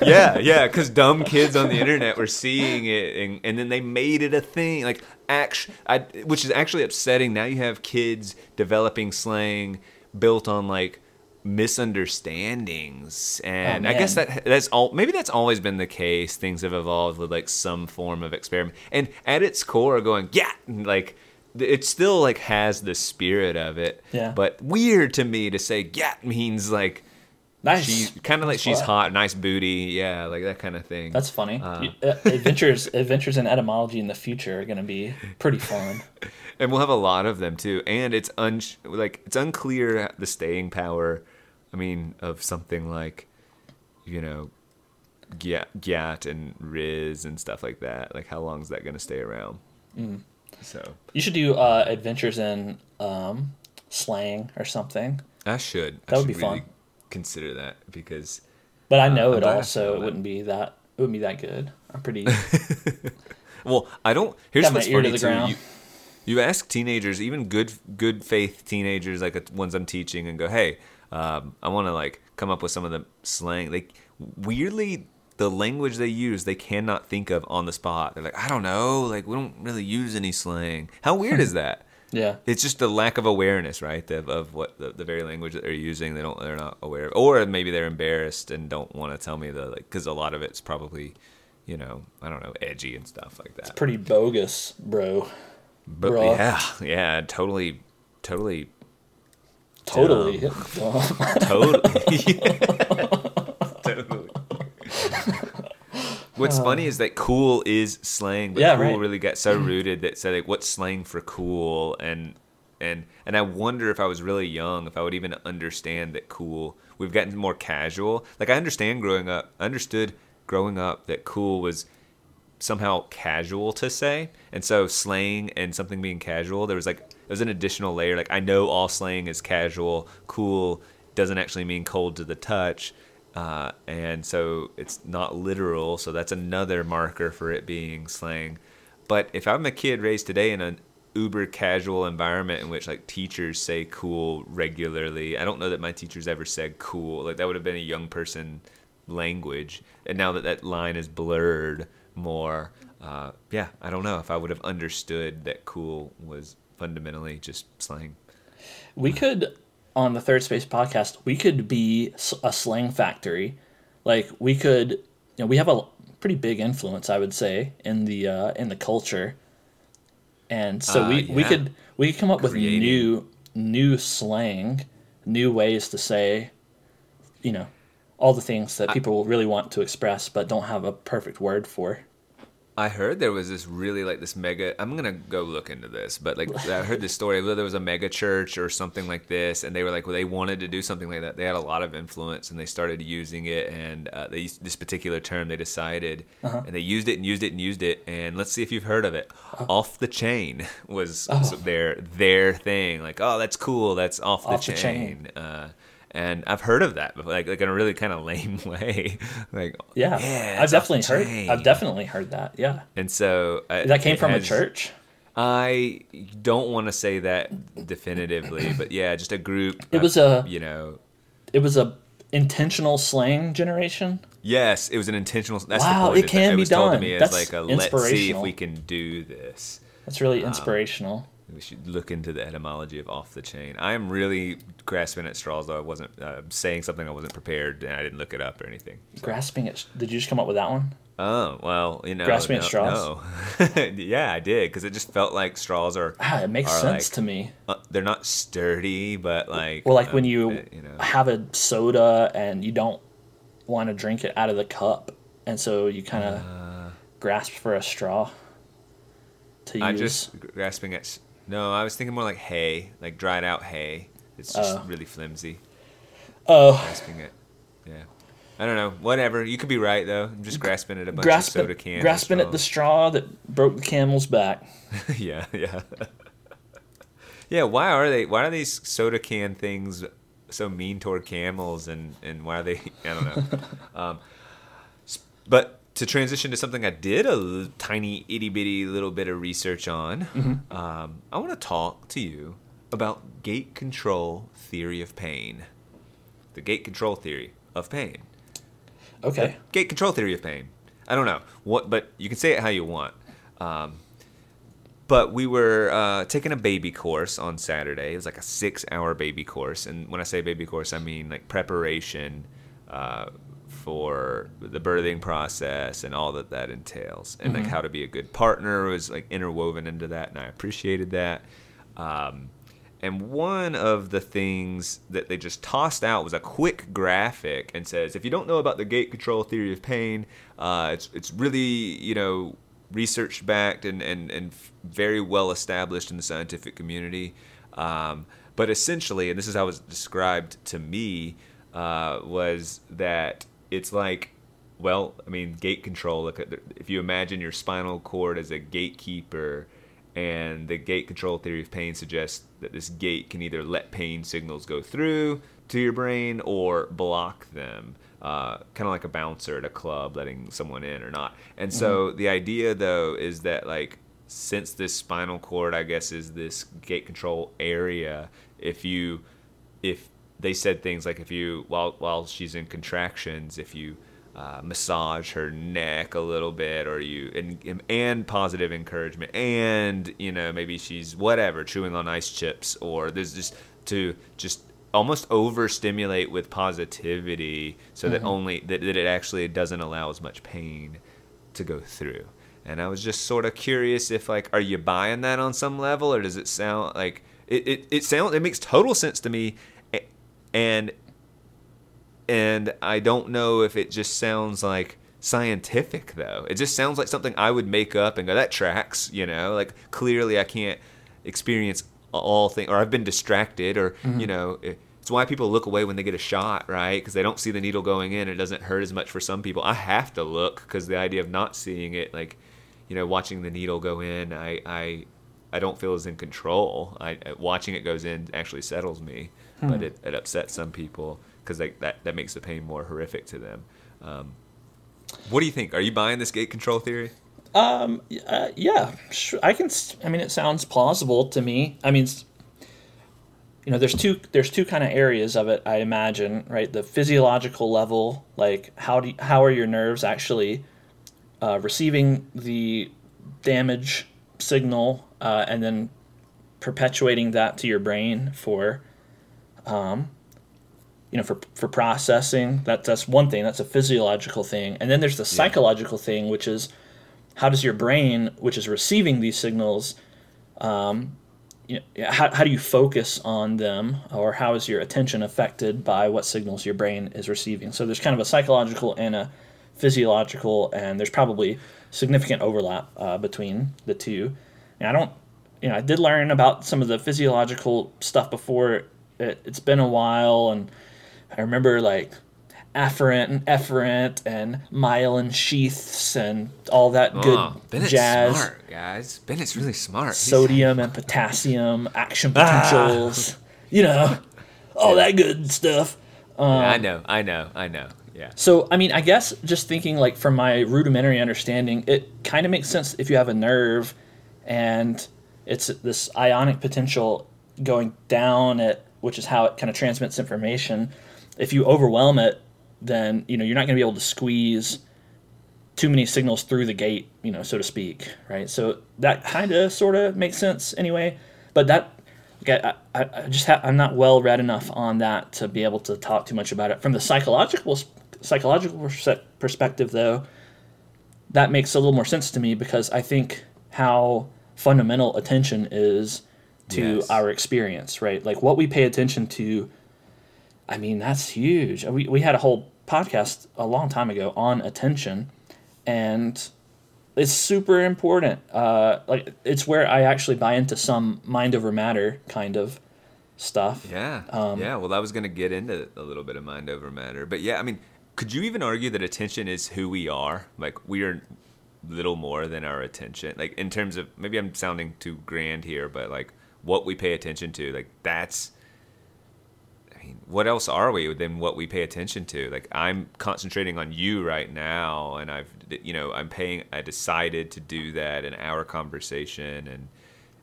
C: yeah, yeah, because dumb kids on the internet were seeing it, and, and then they made it a thing. Like, act, I, which is actually upsetting. Now you have kids developing slang built on like misunderstandings, and oh, I guess that that's all. Maybe that's always been the case. Things have evolved with like some form of experiment, and at its core, going yeah, like. It still like has the spirit of it,
B: Yeah.
C: But weird to me to say "gat" means like
B: nice.
C: she kind of like she's hot, nice booty, yeah, like that kind of thing.
B: That's funny.
C: Uh,
B: uh, adventures, adventures in etymology in the future are going to be pretty fun.
C: and we'll have a lot of them too. And it's un like it's unclear the staying power. I mean, of something like, you know, Gyat, Gyat and Riz and stuff like that. Like, how long is that going to stay around?
B: Mm.
C: So
B: You should do uh, adventures in um, slang or something.
C: I should.
B: That
C: I
B: would be
C: should
B: fun.
C: consider that because
B: But I know
C: I'm
B: it all, so it
C: that.
B: wouldn't be that. It wouldn't be that good. I'm pretty.
C: well, I don't. Here's
B: Got my
C: what's
B: to
C: funny
B: the
C: too.
B: ground.
C: You, you ask teenagers, even good good faith teenagers like the ones I'm teaching, and go, "Hey, um, I want to like come up with some of the slang." Like weirdly, the language they use, they cannot think of on the spot. They're like, "I don't know. Like we don't really use any slang." How weird is that?
B: yeah.
C: It's just the lack of awareness, right? Of, of what the, the very language that they're using, they don't, they're not aware of, or maybe they're embarrassed and don't want to tell me the like, because a lot of it's probably, you know, I don't know, edgy and stuff like that.
B: It's pretty bogus, bro.
C: But
B: Bruh.
C: yeah, yeah, totally, totally,
B: Totally.
C: Dumb.
B: Dumb.
C: totally, totally. What's oh. funny is that cool is slang, but
B: Yeah,
C: cool
B: right.
C: really got so rooted that said like, what's slang for cool, and and and I wonder if I was really young, if I would even understand that cool. We've gotten more casual. Like I understand growing up, I understood growing up that cool was somehow casual to say and so slang and something being casual there was like there's an additional layer like i know all slang is casual cool doesn't actually mean cold to the touch uh, and so it's not literal so that's another marker for it being slang. But if i'm a kid raised today in an uber casual environment in which like teachers say cool regularly i don't know that my teachers ever said cool. Like that would have been a young person language. And now that that line is blurred more uh, yeah i don't know if i would have understood that cool was fundamentally just slang.
B: We could, on the Third Space podcast, we could be a slang factory. Like we could, you know, we have a pretty big influence, I would say, in the uh, in the culture, and so
C: Uh,
B: we we could we could come up with new new slang, new ways to say, you know, all the things that people really want to express but don't have a perfect word for.
C: I heard there was this really like this mega. I'm gonna go look into this, but like I heard this story there was a mega church or something like this, and they were like, well, they wanted to do something like that. They had a lot of influence, and they started using it, and uh, they used this particular term. They decided, and they used it and used it and used it. And let's see if you've heard of it. Off the chain was, was their their thing. Like, oh, that's cool. That's off the
B: Off the
C: chain. Uh, and I've heard of that, but like like in a really kind of lame way. like,
B: Yeah,
C: yeah,
B: I've
C: it's off the
B: definitely heard. I've definitely heard that. Yeah,
C: And so uh,
B: that came from a church.
C: I don't want to say that definitively, but yeah, just a group.
B: It
C: of,
B: was a-
C: you know,
B: It was a intentional slang generation.
C: yes, it was an intentional. That's
B: Wow,
C: the point.
B: it can
C: it
B: be done.
C: to me as
B: That's
C: like a let's see if we can do this.
B: That's
C: Um,
B: really inspirational.
C: We should look into the etymology of off the chain. I am really grasping at straws, though. I wasn't uh, saying something I wasn't prepared, and I didn't look it up or anything.
B: Grasping at. Did you just come up with that one?
C: Oh well, you know,
B: Grasping at
C: no,
B: straws?
C: No. yeah, I did because it just felt like straws are.
B: Ah, it makes sense
C: like-
B: to me.
C: Uh, they're not sturdy, but like.
B: Well, like when
C: um,
B: you,
C: uh, you know.
B: have a soda and you don't want to drink it out of the cup, and so you kind of grasp for a straw to use.
C: I just grasping at. No, I was thinking more like hay, like dried out hay. It's just
B: Oh.
C: really flimsy.
B: oh,
C: Grasping it. Yeah. I don't know. Whatever. You could be right though. I'm just grasping at a bunch
B: grasping,
C: of soda cans.
B: grasping at the straw that broke the camel's back.
C: yeah, yeah. yeah. Why are they? Why are these soda can things so mean toward camels? And and why are they? I don't know. um, but to transition to something I did a l- tiny itty bitty little bit of research on, um, I want to talk to you about gate control theory of pain. The gate control theory of pain.
B: Okay.
C: Gate control theory of pain. I don't know what, but you can say it how you want. Um, but we were uh, taking a baby course on Saturday. It was like a six-hour baby course, and when I say baby course, I mean like preparation uh, for the birthing process and all that that entails, and like how to be a good partner was like interwoven into that, and I appreciated that. Um, and one of the things that they just tossed out was a quick graphic and says, if you don't know about the gate control theory of pain, uh, it's it's really you know research backed and, and, and very well established in the scientific community. Um, but essentially, and this is how it was described to me, uh, was that it's like well, I mean, gate control. Look, at the- if you imagine your spinal cord as a gatekeeper, and the gate control theory of pain suggests that this gate can either let pain signals go through to your brain or block them. Uh, kind of like a bouncer at a club letting someone in or not. And so the idea though is that like since this spinal cord I guess is this gate control area, if you if they said things like if you while while she's in contractions, if you uh, massage her neck a little bit, or you and and positive encouragement, and you know maybe she's whatever chewing on ice chips, or there's just to just almost overstimulate with positivity, so that only that, that it actually doesn't allow as much pain to go through. And I was just sort of curious if like, are you buying that on some level, or does it sound like it? It, it sounds it makes total sense to me, and and I don't know if it just sounds like scientific though. It just sounds like something I would make up and go that tracks, you know? Like clearly I can't experience all things or I've been distracted or mm-hmm. you know, it- it's why people look away when they get a shot, right? Because they don't see the needle going in. It doesn't hurt as much for some people. I have to look because the idea of not seeing it, like, you know, watching the needle go in, I, I, I don't feel as in control. I watching it goes in actually settles me, but it, it upsets some people because like that that makes the pain more horrific to them. Um, what do you think? Are you buying this gate control theory?
B: Uh, yeah, sure. I can. I mean, it sounds plausible to me. I mean, you know, there's two there's two kind of areas of it. I imagine, right? The physiological level, like how do you, how are your nerves actually uh, receiving the damage signal, uh, and then perpetuating that to your brain for, um, you know, for for processing. That that's one thing. That's a physiological thing, and then there's the psychological thing, which is how does your brain, which is receiving these signals, um, you know, how, how do you focus on them, or how is your attention affected by what signals your brain is receiving? So there's kind of a psychological and a physiological, and there's probably significant overlap uh, between the two. And I don't, you know, I did learn about some of the physiological stuff before. It, it's been a while, and I remember like afferent and efferent and myelin sheaths and all that good
C: Oh, Bennett's
B: jazz
C: smart, guys. Bennett's really smart.
B: Sodium and potassium action
C: Ah.
B: potentials you know all that good stuff
C: Yeah, I know, I know, I know. Yeah.
B: so i mean i guess just thinking like from my rudimentary understanding it kind of makes sense if you have a nerve and it's this ionic potential going down it which is how it kind of transmits information. If you overwhelm it then you know you're not going to be able to squeeze too many signals through the gate you know so to speak right? So that kind of sort of makes sense anyway but that okay, I, I, just ha- I'm not well read enough on that to be able to talk too much about it. From the psychological psychological perspective though that makes a little more sense to me because I think how fundamental attention is to
C: Yes.
B: our experience, right? Like what we pay attention to. I mean, that's huge. We, we had a whole podcast a long time ago on attention, and it's super important. Uh, like it's where I actually buy into some mind over matter kind of stuff.
C: Yeah.
B: Um,
C: yeah. Well, I was going to get into a little bit of mind over matter. But yeah, I mean, could you even argue that attention is who we are? Like, we are little more than our attention. Like, in terms of maybe I'm sounding too grand here, but like what we pay attention to, like, that's. I mean, what else are we than what we pay attention to? Like, I'm concentrating on you right now, and I've, you know, I'm paying, I decided to do that in our conversation, and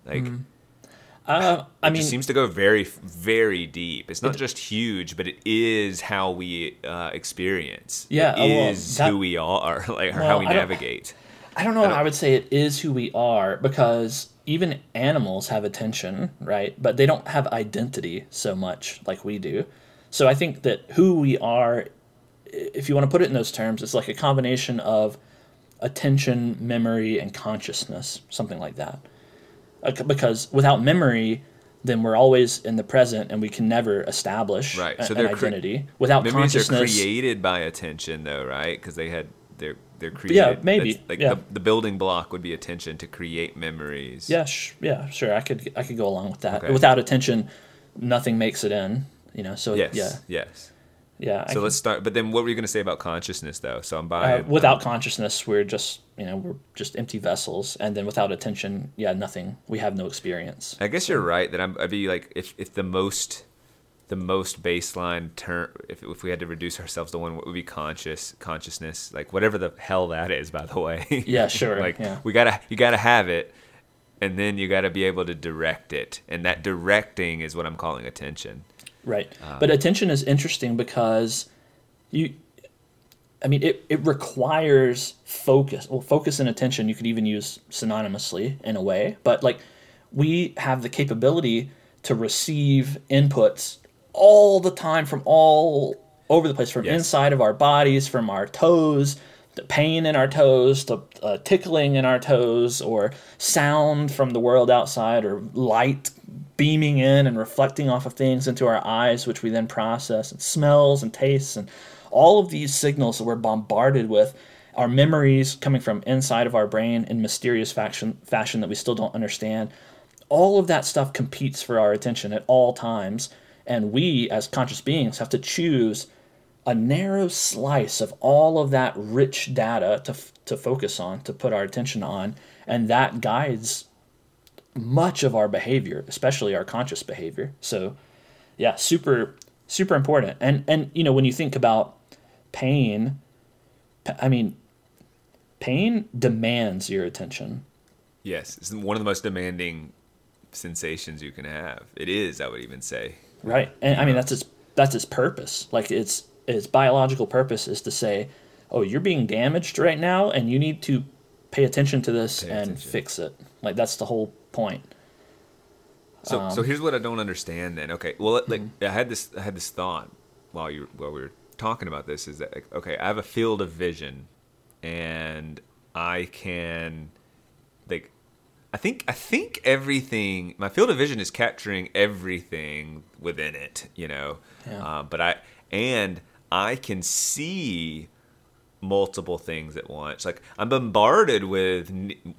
C: like,
B: Uh, I
C: it
B: mean,
C: seems to go very, very deep. It's not just huge, but it is how we uh, experience.
B: Yeah,
C: it
B: uh, well,
C: is
B: that-
C: who we are, like or
B: Well,
C: how we
B: I
C: navigate.
B: I don't know. I, I would say it is who we are because even animals have attention, right? But they don't have identity so much like we do. So I think that who we are, if you want to put it in those terms, it's like a combination of attention, memory, and consciousness, something like that. Uh, Because without memory, then we're always in the present and we can never establish
C: Right, so
B: an
C: they're cre-
B: identity. without
C: Memories are created by attention, though, right? Because they had they're they're created.
B: Yeah, maybe,
C: that's- Like
B: yeah.
C: the, the building block would be attention to create memories.
B: Yeah, sh- yeah, sure. I could I could go along with that.
C: Okay.
B: Without attention, nothing makes it in. You know, so
C: Yes.
B: yeah,
C: Yes.
B: yeah. I
C: So
B: can-
C: let's start. But then, what were you going to say about consciousness, though? So I'm
B: uh,
C: buying.
B: without consciousness, we're just you know we're just empty vessels, and then without attention, yeah, nothing. We have no experience.
C: I guess you're right that I'm, I'd be like if if the most the most baseline term if, if we had to reduce ourselves to one what would be conscious consciousness like whatever the hell that is by the way
B: Yeah, sure,
C: like
B: yeah.
C: we gotta you gotta have it and then you gotta be able to direct it and that directing is what i'm calling attention
B: Right.
C: Uh,
B: but attention is interesting because you I mean it, it requires focus. Well focus and attention you could even use synonymously in a way. But like we have the capability to receive inputs all the time from all over the place from
C: Yes.
B: inside of our bodies, from our toes, the pain in our toes, to uh, tickling in our toes, or sound from the world outside, or light beaming in and reflecting off of things into our eyes, which we then process, and smells and tastes, and all of these signals that we're bombarded with our memories coming from inside of our brain in mysterious fashion, fashion that we still don't understand. All of that stuff competes for our attention at all times, and we, as conscious beings, have to choose a narrow slice of all of that rich data to, to focus on, to put our attention on, and that guides much of our behavior, especially our conscious behavior. So, yeah, super super important. And and you know when you think about pain, I mean, pain demands your attention.
C: yes it's one of the most demanding sensations you can have it is i would even say
B: Right. And I mean that's its that's its purpose. Like its its biological purpose is to say, "Oh, you're being damaged right now and you need to pay attention to this
C: Pay
B: and
C: attention.
B: fix it." Like that's the whole point.
C: So,
B: Um,
C: so here's what I don't understand. Then, okay, well, like
B: mm-hmm.
C: I had this, I had this thought while you while we were talking about this. Is that like, okay? I have a field of vision, and I can, I think I think everything. My field of vision is capturing everything within it. You know,
B: Yeah.
C: uh, but I and I can see multiple things at once. Like I'm bombarded with,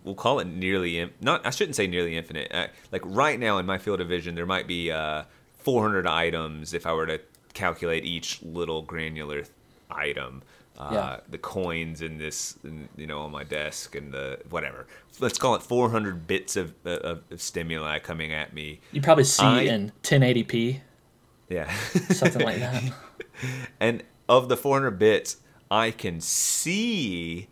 C: we'll call it nearly, not I shouldn't say nearly infinite. Uh, like right now in my field of vision, there might be uh, 400 items if I were to calculate each little granular item. Uh,
B: Yeah.
C: The coins in this, in, you know, on my desk, and the whatever. Let's call it 400 bits of, uh, of, of stimuli coming at me.
B: You probably see
C: I-
B: in 1080p,
C: Yeah.
B: something like that.
C: and of the 400 bits i can see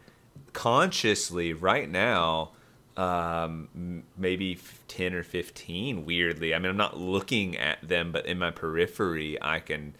C: consciously right now um, maybe 10 or 15 weirdly i mean i'm not looking at them but in my periphery i can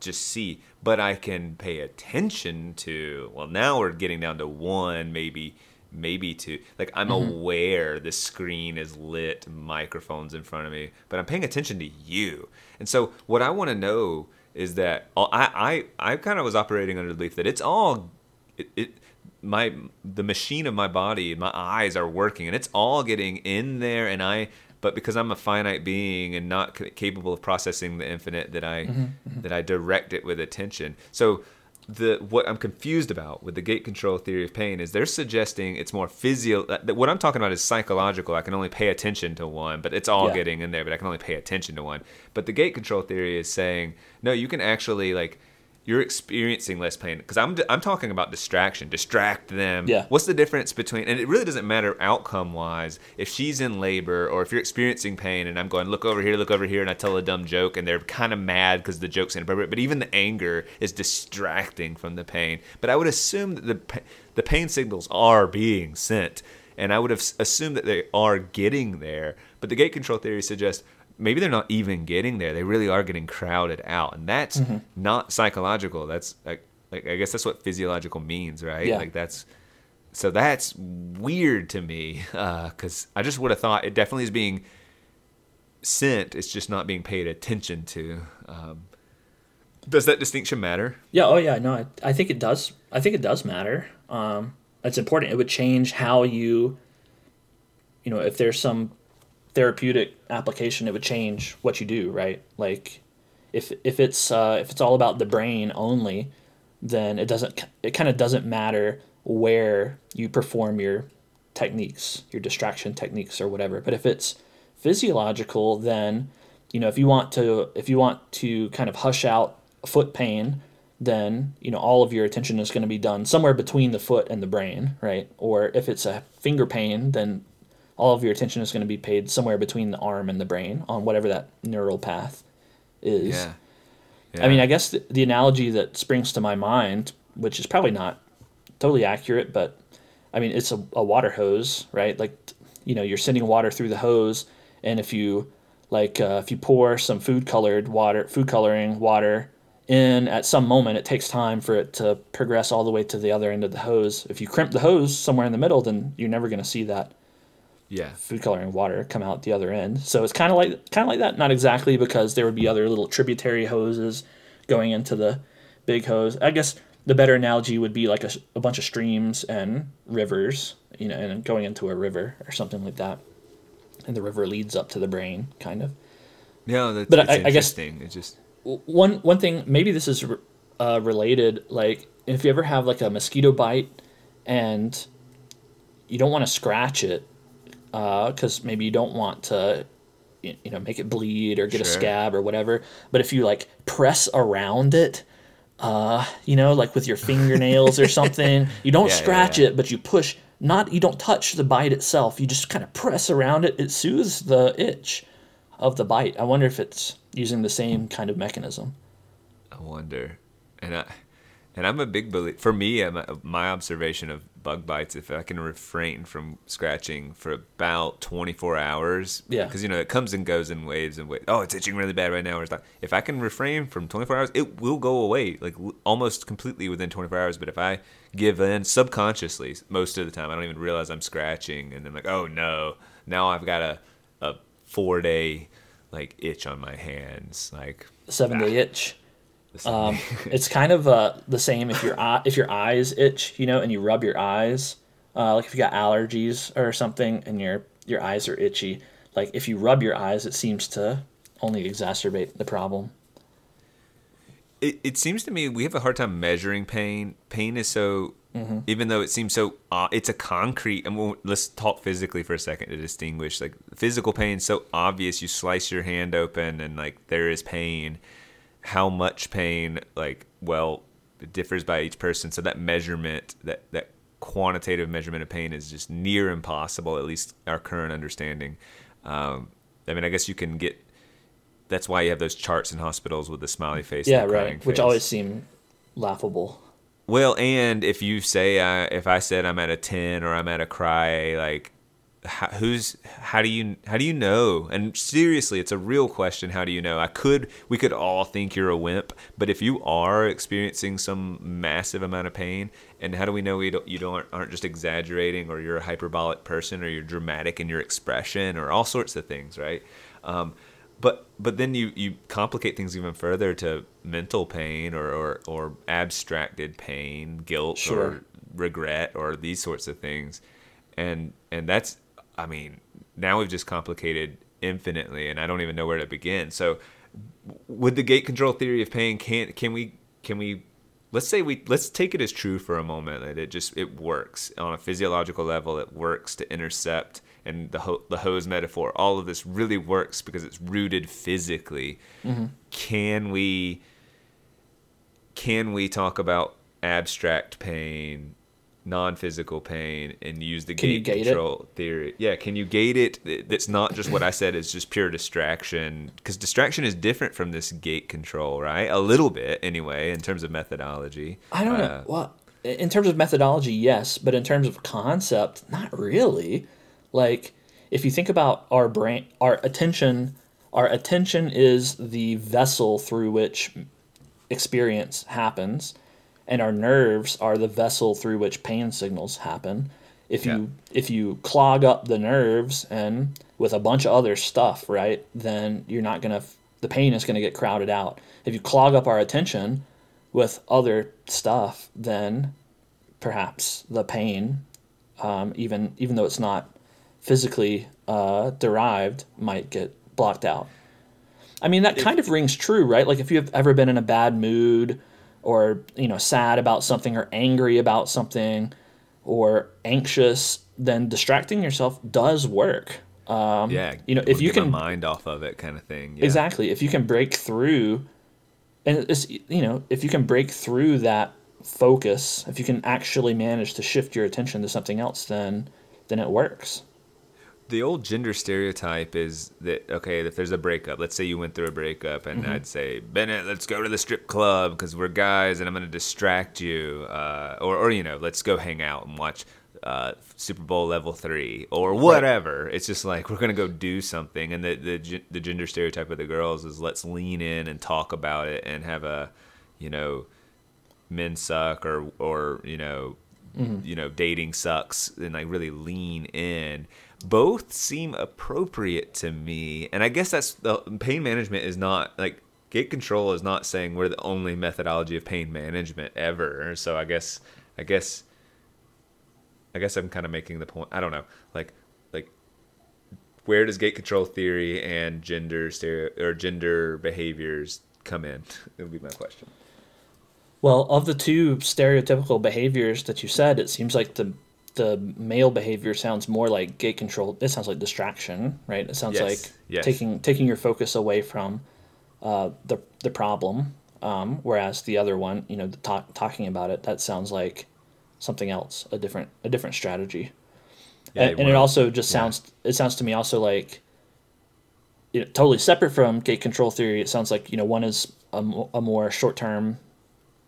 C: just see but i can pay attention to well now we're getting down to one maybe maybe two. Like i'm aware the screen is lit microphones in front of me but i'm paying attention to you. And so what i want to know is that uh, I, I I kind of was operating under the belief that it's all it, it my the machine of my body my eyes are working and it's all getting in there and I but because I'm a finite being and not c- capable of processing the infinite that I mm-hmm, mm-hmm. that I direct it with attention so the what I'm confused about with the gate control theory of pain is they're suggesting it's more physio. Uh, that- that What I'm talking about is psychological. I can only pay attention to one, but it's all
B: Yeah.
C: getting in there. But I can only pay attention to one. But the gate control theory is saying no, you can actually like you're experiencing less pain because I'm I'm talking about distraction. Distract them.
B: Yeah.
C: What's the difference between and it really doesn't matter outcome wise if she's in labor or if you're experiencing pain and I'm going look over here, look over here, and I tell a dumb joke and they're kind of mad because the joke's inappropriate. But even the anger is distracting from the pain. But I would assume that the the pain signals are being sent, and I would have assumed that they are getting there. But the gate control theory suggests maybe they're not even getting there. They really are getting crowded out, and that's
B: Mm-hmm.
C: not psychological. That's like, like I guess that's what physiological means, right?
B: Yeah.
C: Like that's so that's weird to me because I just would have thought it definitely is being sent. It's just not being paid attention to. Um, does that distinction matter?
B: Yeah. Oh, yeah. No, I, I think it does. I think it does matter. Um, it's important. It would change how you, you know, if there's some therapeutic application, it would change what you do, right? Like, if if it's uh, if it's all about the brain only, then it doesn't. It kind of doesn't matter where you perform your techniques, your distraction techniques or whatever. But if it's physiological, then you know if you want to if you want to kind of hush out foot pain, then you know all of your attention is going to be done somewhere between the foot and the brain, right? Or if it's a finger pain, then all of your attention is going to be paid somewhere between the arm and the brain on whatever that neural path is.
C: Yeah. yeah.
B: I mean, I guess the, the analogy that springs to my mind, which is probably not totally accurate, but I mean, it's a, a water hose, right? Like, you know, you're sending water through the hose, and if you like, uh, if you pour some food colored water, food coloring water in at some moment, it takes time for it to progress all the way to the other end of the hose. If you crimp the hose somewhere in the middle, then you're never going to see that
C: yeah.
B: food coloring water come out the other end. So it's kind of like kind of like that. Not exactly because there would be other little tributary hoses going into the big hose. I guess the better analogy would be like a, a bunch of streams and rivers, you know, and going into a river or something like that. And the river leads up to the brain, kind of.
C: Yeah, that's
B: But
C: it's
B: I- I guess-
C: interesting. It just
B: one one thing maybe this is uh, related like if you ever have like a mosquito bite and you don't want to scratch it because maybe you don't want to you know make it bleed or get a scab or whatever. But if you like press around it uh, you know like with your fingernails or something you don't
C: Yeah, yeah,
B: scratch
C: yeah.
B: it but you push not you don't touch the bite itself. You just kind of press around it. It soothes the itch of the bite. I wonder if it's using the same kind of mechanism.
C: I wonder, and I, and I'm a big believer. For me, I'm my observation of bug bites, if I can refrain from scratching for about 24 hours,
B: Yeah.
C: because you know it comes and goes in waves and waves. Oh, it's itching really bad right now. Or it's not. If I can refrain from 24 hours, it will go away like l- almost completely within 24 hours. But if I give in subconsciously, most of the time, I don't even realize I'm scratching, and then like, oh no, now I've got a a four day like itch on my hands, like.
B: seven day ah.
C: itch.
B: Um, it's kind of uh, the same if your eye, if your eyes itch, you know, and you rub your eyes, uh, like if you got allergies or something, and your your eyes are itchy. Like if you rub your eyes, it seems to only exacerbate the problem.
C: it, it seems to me we have a hard time measuring pain. Pain is so, even though it seems so, uh, it's a concrete. And we'll, let's talk physically for a second to distinguish. Like physical pain is so obvious. You slice your hand open and like there is pain. How much pain? Like well, it differs by each person. So that measurement, that that quantitative measurement of pain is just near impossible. At least our current understanding. Um, I mean, I guess you can get. That's why you have those charts in hospitals with the smiley face. and
B: Yeah, right. Which
C: face.
B: always seem laughable.
C: Well, and if you say uh, if I said I'm at a ten or I'm at a cry, like how, who's how do you how do you know? And seriously, it's a real question. How do you know? I could we could all think you're a wimp, but if you are experiencing some massive amount of pain, and how do we know we don't, you don't aren't just exaggerating or you're a hyperbolic person or you're dramatic in your expression or all sorts of things, right? Um, but but then you you complicate things even further to mental pain or or, or abstracted pain guilt
B: Sure.
C: or regret or these sorts of things and and that's i mean now we've just complicated infinitely and i don't even know where to begin. So with the gate control theory of pain can can we can we let's say we let's take it as true for a moment that it just it works. On a physiological level it works to intercept and the ho- the hose metaphor all of this really works because it's rooted physically. Mm-hmm. Can we can we talk about abstract pain non-physical pain and use the
B: Can
C: gate
B: gate it?
C: control theory yeah can you gate it that's not just what i said It's just pure distraction because distraction is different from this gate control right a little bit anyway in terms of methodology
B: I don't
C: Uh,
B: know. Well, in terms of methodology, yes, but in terms of concept, not really. Like, if you think about our brain, our attention, our attention is the vessel through which experience happens, and our nerves are the vessel through which pain signals happen. If you if you clog up the nerves and with a bunch of other stuff, right, then you're not gonna. The pain is gonna get crowded out. If you clog up our attention with other stuff, then perhaps the pain, um, even even though it's not physically uh, derived, might get blocked out. I mean, that kind of rings true, right? Like if you've ever been in a bad mood, or you know, sad about something, or angry about something, or anxious, then distracting yourself does work. Um,
C: yeah
B: you know, if you can
C: mind off of it kind of thing yeah.
B: Exactly. If you can break through, and it's you know, if you can break through that focus, if you can actually manage to shift your attention to something else, then then it works.
C: The old gender stereotype is that okay if there's a breakup let's say you went through a breakup and
B: Mm-hmm.
C: i'd say bennett let's go to the strip club because we're guys and i'm going to distract you uh, or, or you know let's go hang out and watch uh, super bowl level three or whatever. It's just like we're going to go do something and the, the, the gender stereotype of the girls is let's lean in and talk about it and have a you know men suck or or you know you know dating sucks and like really lean in both seem appropriate to me. And i guess that's the pain management is not like gate control is not saying we're the only methodology of pain management ever. So i guess i guess i guess i'm kind of making the point i don't know like like where does gate control theory and gender stereo or gender behaviors come in? It would be my question.
B: Well, of the two stereotypical behaviors that you said, it seems like the the male behavior sounds more like gate control. It sounds like distraction, right? It sounds
C: Yes,
B: like
C: yes.
B: taking taking your focus away from uh, the the problem. Um, whereas the other one, you know, the talk, talking about it, that sounds like something else, a different a different strategy.
C: Yeah,
B: and, and it also just sounds it sounds to me also like you know, totally separate from gate control theory. It sounds like you know one is a, a more short term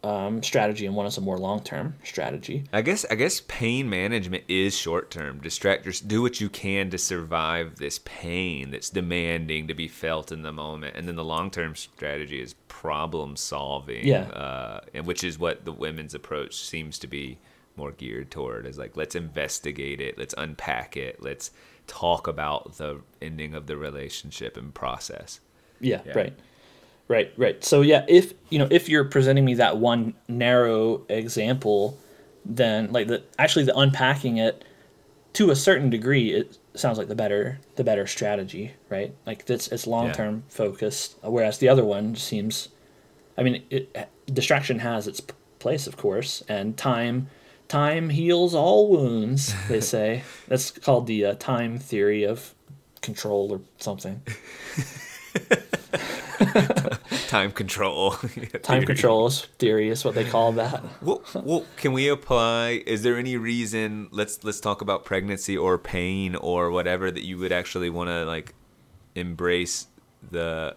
B: um, strategy and one is a more long term strategy.
C: I guess I guess pain management is short term. Distract your do what you can to survive this pain that's demanding to be felt in the moment, and then the long term strategy is problem solving.
B: Yeah.
C: uh, and which is what the women's approach seems to be more geared toward. Is like let's investigate it, let's unpack it, let's talk about the ending of the relationship and process.
B: Yeah,
C: Yeah.
B: right. Right, right. So yeah, if you know, if you're presenting me that one narrow example, then like the actually the unpacking it to a certain degree, it sounds like the better the better strategy, right? Like that's it's long term focused, whereas the other one seems, I mean, it, distraction has its place, of course, and time time heals all wounds. They say that's called the uh, time theory of control or something.
C: Time control.
B: Time
C: theory.
B: control theory is what they call that.
C: Well, well, can we apply? Is there any reason? Let's let's talk about pregnancy or pain or whatever that you would actually want to like embrace the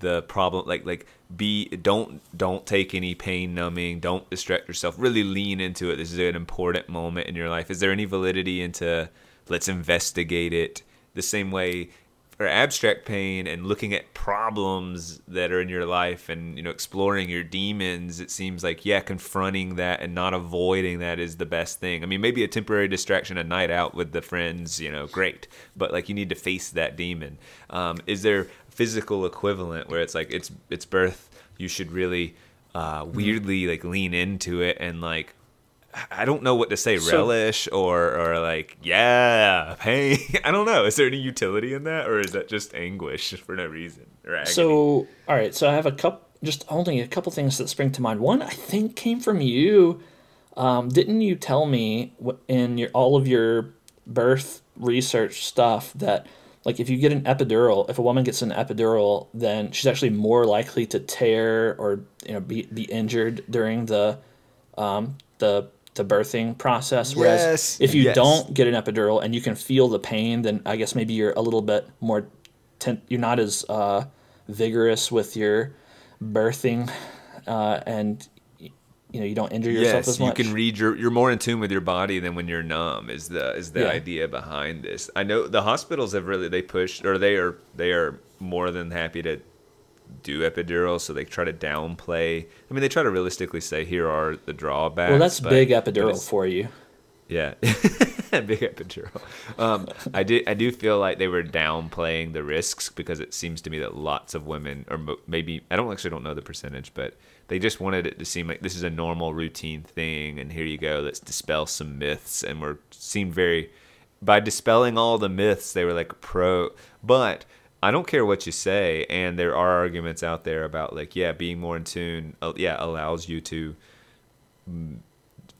C: the problem like like be don't don't take any pain numbing don't distract yourself really lean into it this is an important moment in your life is there any validity into let's investigate it the same way for abstract pain and looking at problems that are in your life and you know exploring your demons it seems like yeah confronting that and not avoiding that is the best thing. I mean maybe a temporary distraction a night out with the friends you know great. But like you need to face that demon. Um, is there physical equivalent where it's like it's it's birth you should really uh, weirdly like lean into it and like I don't know what to say,
B: So-
C: relish or or like yeah, pain. I don't know. Is there any utility in that, or is that just anguish for no reason?
B: So, all right. So I have a couple, just only a couple things that spring to mind. One I think came from you. Um, didn't you tell me in your all of your birth research stuff that like if you get an epidural, if a woman gets an epidural, then she's actually more likely to tear or you know be be injured during the um, the the birthing process. Whereas
C: Yes,
B: if you
C: yes.
B: don't get an epidural and you can feel the pain, then I guess maybe you're a little bit more. Ten- you're not as uh, vigorous with your birthing, uh, and you know you don't injure yourself
C: yes,
B: as
C: you can read your. You're more in tune with your body than when you're numb. Is the is the
B: Yeah.
C: idea behind this? I know the hospitals have really they pushed or they are they are more than happy to do epidural, so they try to downplay. I mean, they try to realistically say here are the drawbacks.
B: well, that's
C: but-
B: big epidural for you.
C: Yeah, big epidural. Um, I did. I do feel like they were downplaying the risks because it seems to me that lots of women, or maybe I don't actually don't know the percentage, but they just wanted it to seem like this is a normal routine thing, and here you go. Let's dispel some myths, and we're seemed very by dispelling all the myths. They were like pro, but. I don't care what you say, and there are arguments out there about like, yeah, being more in tune, uh, yeah, allows you to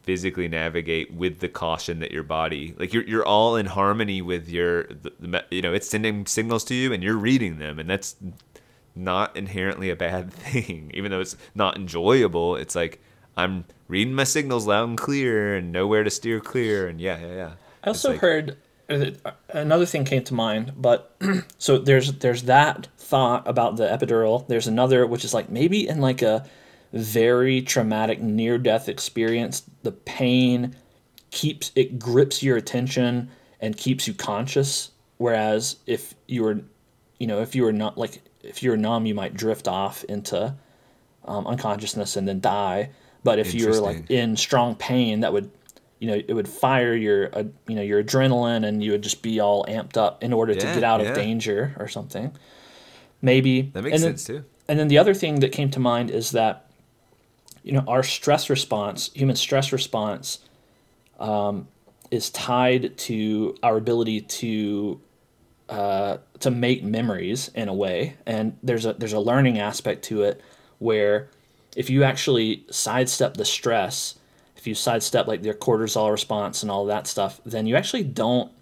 C: physically navigate with the caution that your body like you're you're all in harmony with your you know it's sending signals to you and you're reading them and that's not inherently a bad thing. Even though it's not enjoyable it's like I'm reading my signals loud and clear and know where to steer clear and yeah yeah yeah.
B: I also
C: like-
B: heard another thing came to mind, but so there's there's that thought about the epidural. There's another which is like maybe in like a very traumatic near death experience, the pain keeps it grips your attention and keeps you conscious. Whereas if you were, you know, if you were not like if you're numb, you might drift off into um, unconsciousness and then die. But if you were like in strong pain, that would, you know, it would fire your, uh, you know, your adrenaline, and you would just be all amped up in order to get out
C: yeah.
B: of danger or something. Maybe
C: That makes
B: and then-
C: sense too.
B: and then the other thing that came to mind is that, you know, our stress response, human stress response, um, is tied to our ability to uh, to make memories in a way, and there's a there's a learning aspect to it where if you actually sidestep the stress, if you sidestep like their cortisol response and all that stuff, then you actually don't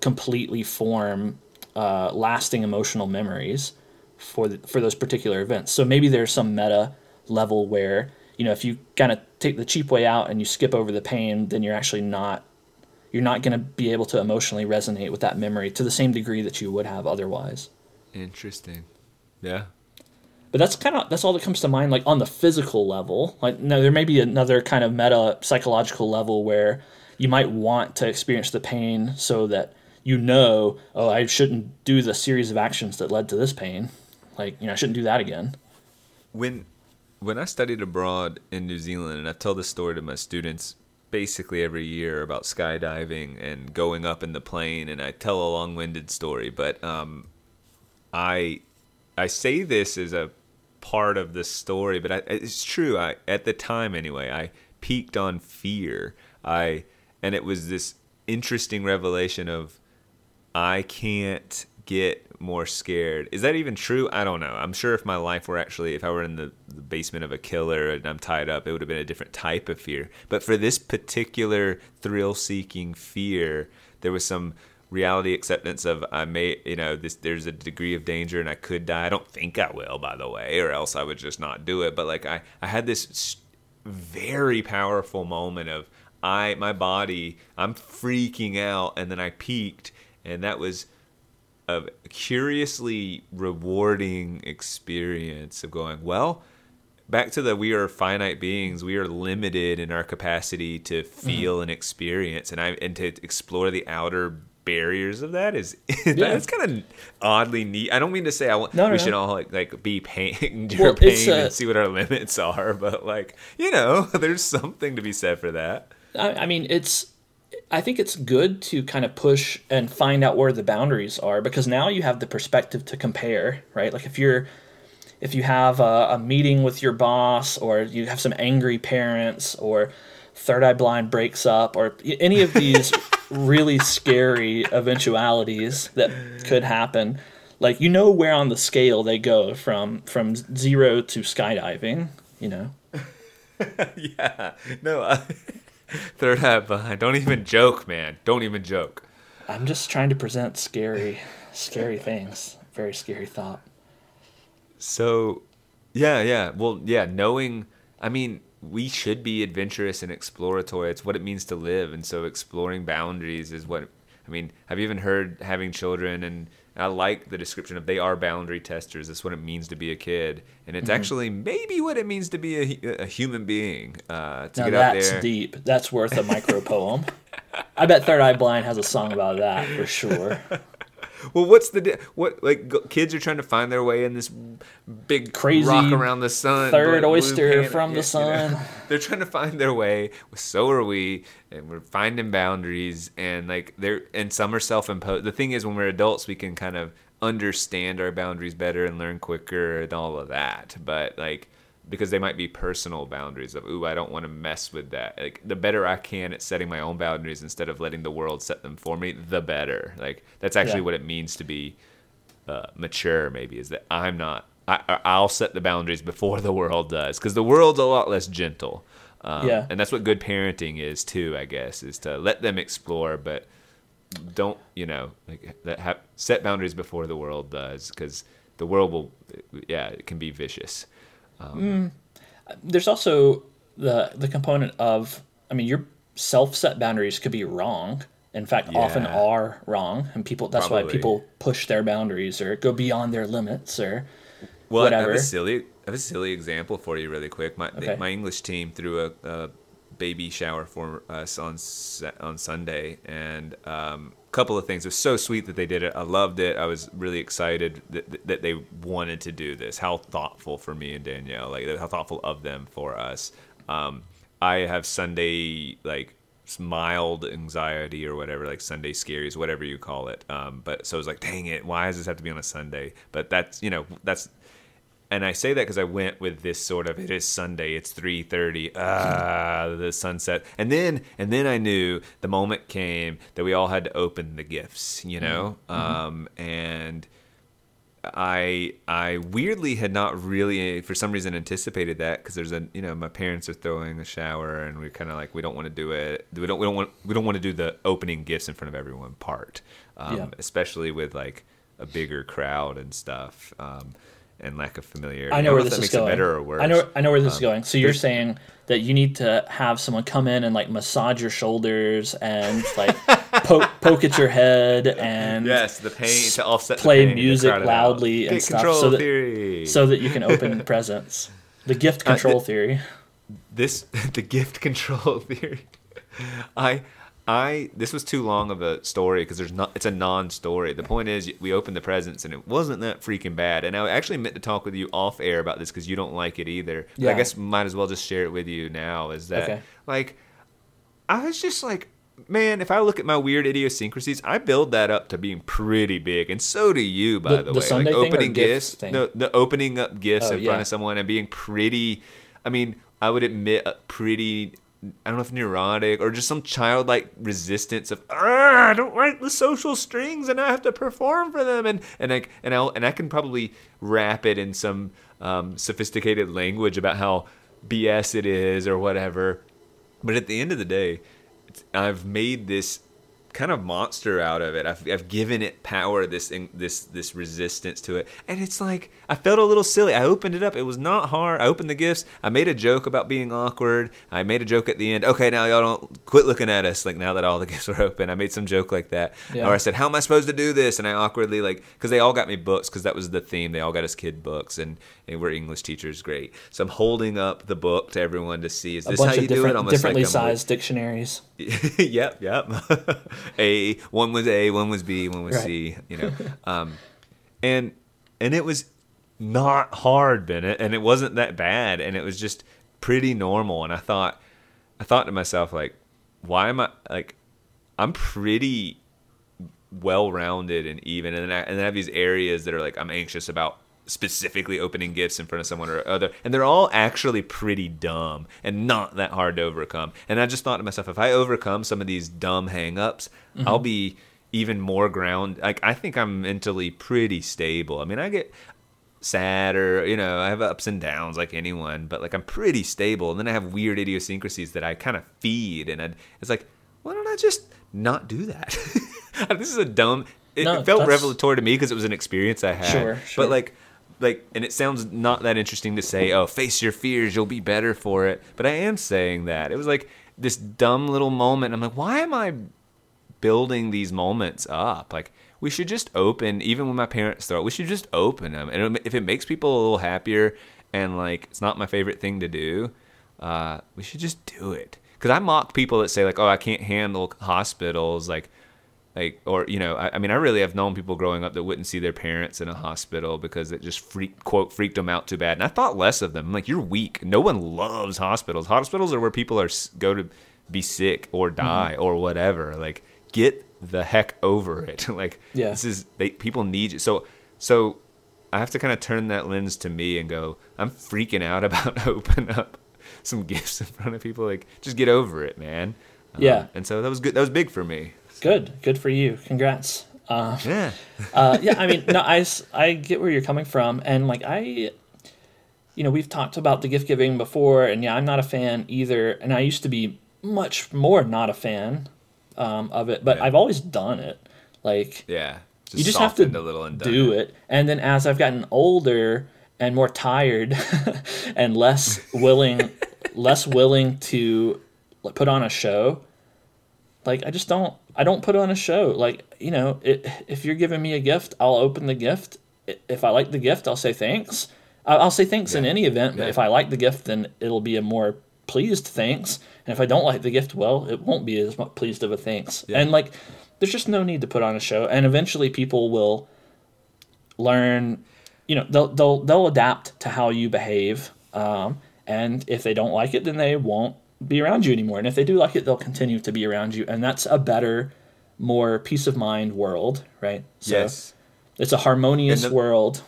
B: completely form uh, lasting emotional memories for the, for those particular events. So maybe there's some meta level where you know if you kind of take the cheap way out and you skip over the pain, then you're actually not you're not going to be able to emotionally resonate with that memory to the same degree that you would have otherwise.
C: Interesting. Yeah.
B: But that's kind of that's all that comes to mind, like on the physical level. Like, no, there may be another kind of meta psychological level where you might want to experience the pain so that you know, oh, I shouldn't do the series of actions that led to this pain. Like, you know, I shouldn't do that again.
C: when when I studied abroad in New Zealand, and I tell this story to my students basically every year about skydiving and going up in the plane, and I tell a long-winded story, but um, I I say this as a part of the story, but I, it's true. I at the time anyway, I peaked on fear. I and it was this interesting revelation of I can't get more scared. Is that even true? I don't know. I'm sure if my life were actually, if I were in the, the basement of a killer and I'm tied up, it would have been a different type of fear. But for this particular thrill seeking fear, there was some reality acceptance of I may, you know, this there's a degree of danger and I could die. I don't think I will, by the way, or else I would just not do it. But like I, I had this very powerful moment of I, my body, I'm freaking out, and then I peaked, and that was a curiously rewarding experience of going, well, back to the we are finite beings, we are limited in our capacity to mm-hmm. feel and experience, and I and to explore the outer barriers of that is that's kind of oddly neat. I don't mean to say I want
B: No, no,
C: we
B: no.
C: should all like like be pain endure
B: Well,
C: pain
B: uh,
C: and see what our limits are, but like you know, there's something to be said for that.
B: I, I mean, it's. I think it's good to kind of push and find out where the boundaries are because now you have the perspective to compare, right? Like if you're, if you have a, a meeting with your boss, or you have some angry parents, or Third Eye Blind breaks up, or any of these really scary eventualities that could happen, like you know where on the scale they go from from zero to skydiving, you know.
C: yeah, no, I, third eye blind. Don't even joke, man. Don't even joke.
B: I'm just trying to present scary, scary things. Very scary thought.
C: So, yeah, yeah. Well, yeah, knowing, I mean, we should be adventurous and exploratory. It's what it means to live. And so, exploring boundaries is what, I mean, have you even heard having children? And I like the description of they are boundary testers. That's what it means to be a kid. And it's actually maybe what it means to be a, a human being. Uh, to
B: Now
C: get out
B: that's
C: there.
B: deep. That's worth a micro poem. I bet Third Eye Blind has a song about that for sure.
C: Well, what's the what like kids are trying to find their way in this big
B: Crazy
C: rock around the sun,
B: third
C: blue-
B: oyster from the
C: you know?
B: sun.
C: They're trying to find their way. So are we, and we're finding boundaries. And like they're and some are self-imposed. The thing is, when we're adults, we can kind of understand our boundaries better and learn quicker and all of that. But like because they might be personal boundaries of ooh I don't want to mess with that. Like the better I can at setting my own boundaries instead of letting the world set them for me, the better. Like that's actually
B: Yeah.
C: what it means to be uh, mature. Maybe is that I'm not. I, I'll set the boundaries before the world does because the world's a lot less gentle. Um,
B: Yeah.
C: and that's what good parenting is too. I guess is to let them explore, but don't you know like that have, set boundaries before the world does because the world will yeah it can be vicious. Um, mm.
B: There's also the the component of I mean your self set boundaries could be wrong, in fact often are wrong and people that's why people push their boundaries or go beyond their limits or
C: Well, I have a silly, I have a silly example for you, really quick. My
B: Okay.
C: my English team threw a, a baby shower for us on on Sunday, and um, a couple of things. It was so sweet that they did it. I loved it. I was really excited that, that they wanted to do this. How thoughtful for me and Danielle, like how thoughtful of them for us. Um, I have Sunday like mild anxiety or whatever, like Sunday scaries, whatever you call it. Um, but so I was like, dang it, why does this have to be on a Sunday? But that's you know that's and I say that because I went with this sort of it is Sunday, it's three thirty, ah, the sunset, and then and then I knew the moment came that we all had to open the gifts, you know, um, and I I weirdly had not really for some reason anticipated that because there's a you know my parents are throwing a shower and we're kind of like we don't want to do it we don't we don't want we don't want to do the opening gifts in front of everyone part um,
B: Yeah.
C: especially with like a bigger crowd and stuff. Um, and lack of familiarity.
B: I know
C: don't
B: where this is going.
C: better or worse.
B: I know I know where this is
C: Um,
B: going. So you're saying that you need to have someone come in and like massage your shoulders and like poke poke at your head and
C: Yes, the pain to offset the
B: play
C: pain,
B: music
C: crowd it out.
B: loudly and
C: Gate
B: stuff so that-
C: theory.
B: so that you can open presents. The gift
C: Uh,
B: control
C: the-
B: theory.
C: this the gift control theory. I I this was too long of a story because there's not it's a non-story. The point is we opened the presents and it wasn't that freaking bad. And I actually meant to talk with you off air about this because you don't like it either. But
B: Yeah.
C: I guess might as well just share it with you now. Is that
B: Okay.
C: like I was just like. Man, if I look at my weird idiosyncrasies, I build that up to being pretty big, and so do you, by
B: The-
C: the,
B: the
C: way.
B: Sunday
C: like opening
B: gifts
C: gifts, no, the opening up gifts
B: Oh,
C: in
B: yeah.
C: front of someone and being pretty. I mean, I would admit a pretty. I don't know if neurotic or just some childlike resistance of "Ah, I don't like the social strings and I have to perform for them and and I and I and I can probably wrap it in some um, sophisticated language about how BS it is or whatever. But at the end of the day, I've made this kind of monster out of it. I've, I've given it power, this this this resistance to it, and it's like I felt a little silly. I opened it up. It was not hard. I opened the gifts. I made a joke about being awkward. I made a joke at the end. Okay, now y'all don't quit looking at us. Like now that all the gifts are open, I made some joke like that.
B: Yeah.
C: Or I said, "How am I supposed to do this?" And I awkwardly like because they all got me books because that was the theme. They all got us kid books, and, and we're English teachers, great. So I'm holding up the book to everyone to see. Is
B: A
C: this how you do it? Almost
B: differently
C: like-
B: sized dictionaries.
C: yep, yep. a one was A, one was B, one was
B: Right.
C: C. You know, um, and and it was not hard, Bennett, and it wasn't that bad, and it was just pretty normal. And I thought, I thought to myself, like, why am I like, I'm pretty well rounded and even, and then I, and then I have these areas that are like I'm anxious about specifically opening gifts in front of someone or other and they're all actually pretty dumb and not that hard to overcome. And i just thought to myself if i overcome some of these dumb hang-ups mm-hmm. i'll be even more ground like i think i'm mentally pretty stable. I mean i get sad or you know i have ups and downs like anyone but like i'm pretty stable. And then i have weird idiosyncrasies that i kind of feed and i it's like why don't i just not do that? This is a dumb it,
B: No,
C: it felt revelatory to me because it was an experience i had.
B: Sure, sure.
C: but like like and it sounds not that interesting to say oh face your fears you'll be better for it. But i am saying that. It was like this dumb little moment. I'm like why am i building these moments up? Like we should just open even when my parents throw it we should just open them and if it makes people a little happier and like it's not my favorite thing to do uh, we should just do it. Because i mock people that say like oh i can't handle hospitals. Like like or you know I, I mean i really have known people growing up that wouldn't see their parents in a hospital because it just freak quote freaked them out too bad. And i thought less of them. I'm like you're weak. No one loves hospitals. Hospitals are where people are go to be sick or die or whatever. Like get the heck over it. Like
B: Yeah.
C: this is they people need you. So so i have to kind of turn that lens to me and go i'm freaking out about open up some gifts in front of people. Like just get over it man. Um,
B: Yeah.
C: and so that was good that was big for me
B: Good, good for you. Congrats. Uh,
C: yeah
B: uh, yeah, I mean, no, I, I get where you're coming from, and like I, you know, we've talked about the gift giving before, and yeah, I'm not a fan either, and I used to be much more not a fan um, of it, but
C: Yeah.
B: I've always done it. Like
C: Yeah. Just
B: you just have to
C: a little and
B: do it, and then as I've gotten older and more tired and less willing, less willing to put on a show. Like I just don't I don't put on a show. Like you know, it, if you're giving me a gift, I'll open the gift. If I like the gift, I'll say thanks. I'll say thanks in any event. But
C: Yeah.
B: if I like the gift, then it'll be a more pleased thanks. And if I don't like the gift, well, it won't be as much pleased of a thanks. And like, there's just no need to put on a show. And eventually, people will learn. You know, they'll they'll they'll adapt to how you behave. Um, and if they don't like it, then they won't be around you anymore. And if they do like it, they'll continue to be around you. And that's a better, more peace of mind world, right? So
C: yes.
B: it's a harmonious
C: the-
B: world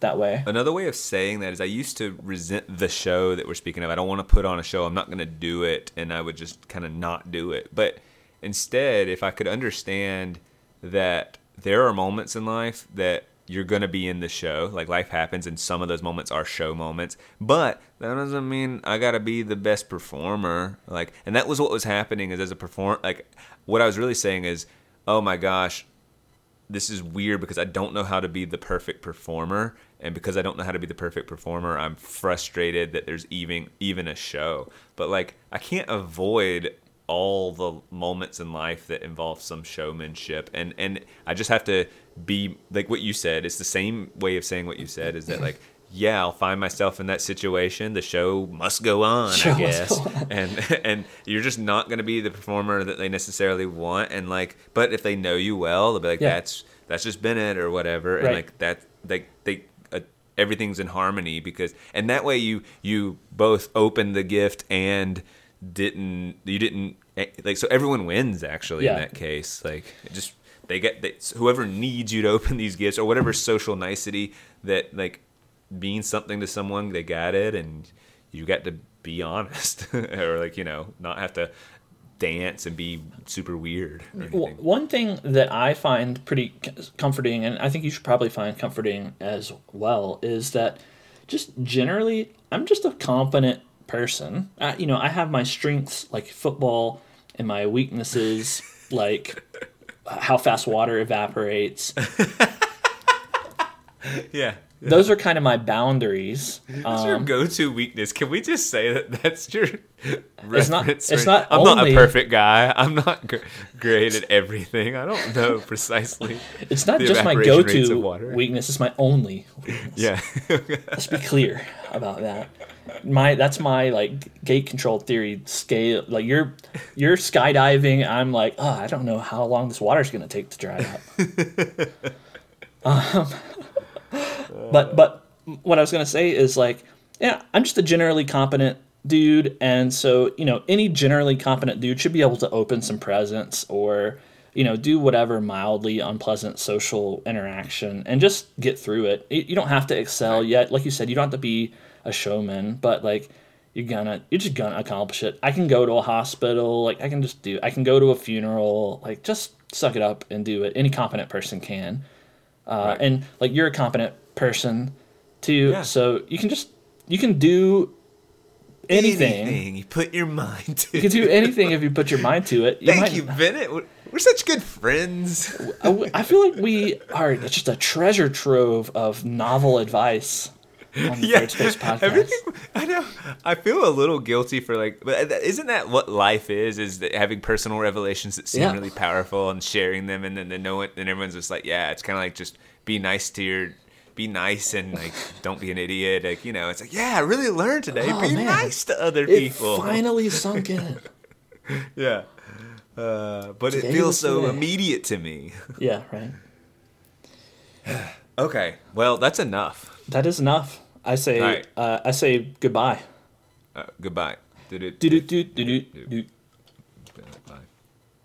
B: that way.
C: Another way of saying that is I used to resent the show that we're speaking of. I don't want to put on a show. I'm not going to do it, and I would just kind of not do it. But instead, if I could understand that there are moments in life that you're going to be in the show, like life happens, and some of those moments are show moments. But that doesn't mean I got to be the best performer. Like, and that was what was happening is as a perform. Like, what I was really saying is, oh my gosh, this is weird because I don't know how to be the perfect performer, and because I don't know how to be the perfect performer, I'm frustrated that there's even even a show. But like I can't avoid all the moments in life that involve some showmanship, and and I just have to be like what you said. It's the same way of saying what you said. Is that like yeah, I'll find myself in that situation. The show must go on,
B: Show
C: I guess.
B: on.
C: And and you're just not going to be the performer that they necessarily want. And like, but if they know you well, they'll be like,
B: Yeah.
C: that's that's just Bennett or whatever. And like that, like they. Uh, everything's in harmony because and that way you you both open the gift and didn't you didn't eh, like so everyone wins actually
B: Yeah.
C: in that case like it just they get they, whoever needs you to open these gifts or whatever social nicety that like means something to someone they got it and you got to be honest or like you know not have to dance and be super weird
B: One thing that I find pretty comforting, and I think you should probably find comforting as well, is that just generally, I'm just a confident person. Uh, you know, I have my strengths like football and my weaknesses like how fast water evaporates.
C: yeah
B: Those are kind of my boundaries.
C: What's your
B: Um,
C: go-to weakness? Can we just say that that's your
B: It's not- it's
C: or-
B: not
C: I'm not a perfect guy. I'm not gr- great at everything. I don't know precisely.
B: it's not just my
C: evaporation rates of
B: go-to
C: water.
B: weakness; it's my only weakness.
C: Yeah.
B: Let's be clear about that. My that's my like gate control theory scale. Like you're you're skydiving. I'm like, oh, I don't know how long this water's gonna take to dry up. um, but but what I was gonna say is like, yeah, I'm just a generally competent dude, and so you know, any generally competent dude should be able to open some presents or you know do whatever mildly unpleasant social interaction and just get through it. You don't have to excel yet, like you said. You don't have to be a showman, but like you're gonna you're just gonna accomplish it. I can go to a hospital, like I can just do. I can go to a funeral, like just suck it up and do it. Any competent person can. Uh,
C: Right.
B: And like you're a competent person too,
C: Yeah.
B: so you can just you can do anything.
C: anything you put your mind to.
B: You can do anything if you put your mind to it. You
C: Thank
B: might-
C: you, Bennett. We're, we're such good friends.
B: I feel like we are just a treasure trove of novel advice on the Third podcast.
C: everything. I know. I feel a little guilty for like, but isn't that what life is? Is that having personal revelations that seem
B: Yeah.
C: really powerful and sharing them, and then, then no one, and everyone's just like, yeah, it's kind of like just be nice to your. Be nice and like don't be an idiot. Like you know, it's like yeah, I really learned today.
B: Oh,
C: be
B: man.
C: nice to other
B: It
C: people.
B: finally sunk in.
C: yeah, uh, but it feels so
B: today.
C: immediate to me.
B: Yeah, right.
C: Okay, well that's enough.
B: That is enough. I say.
C: Right.
B: Uh, I say goodbye.
C: Uh, goodbye.
B: Do do do do do do.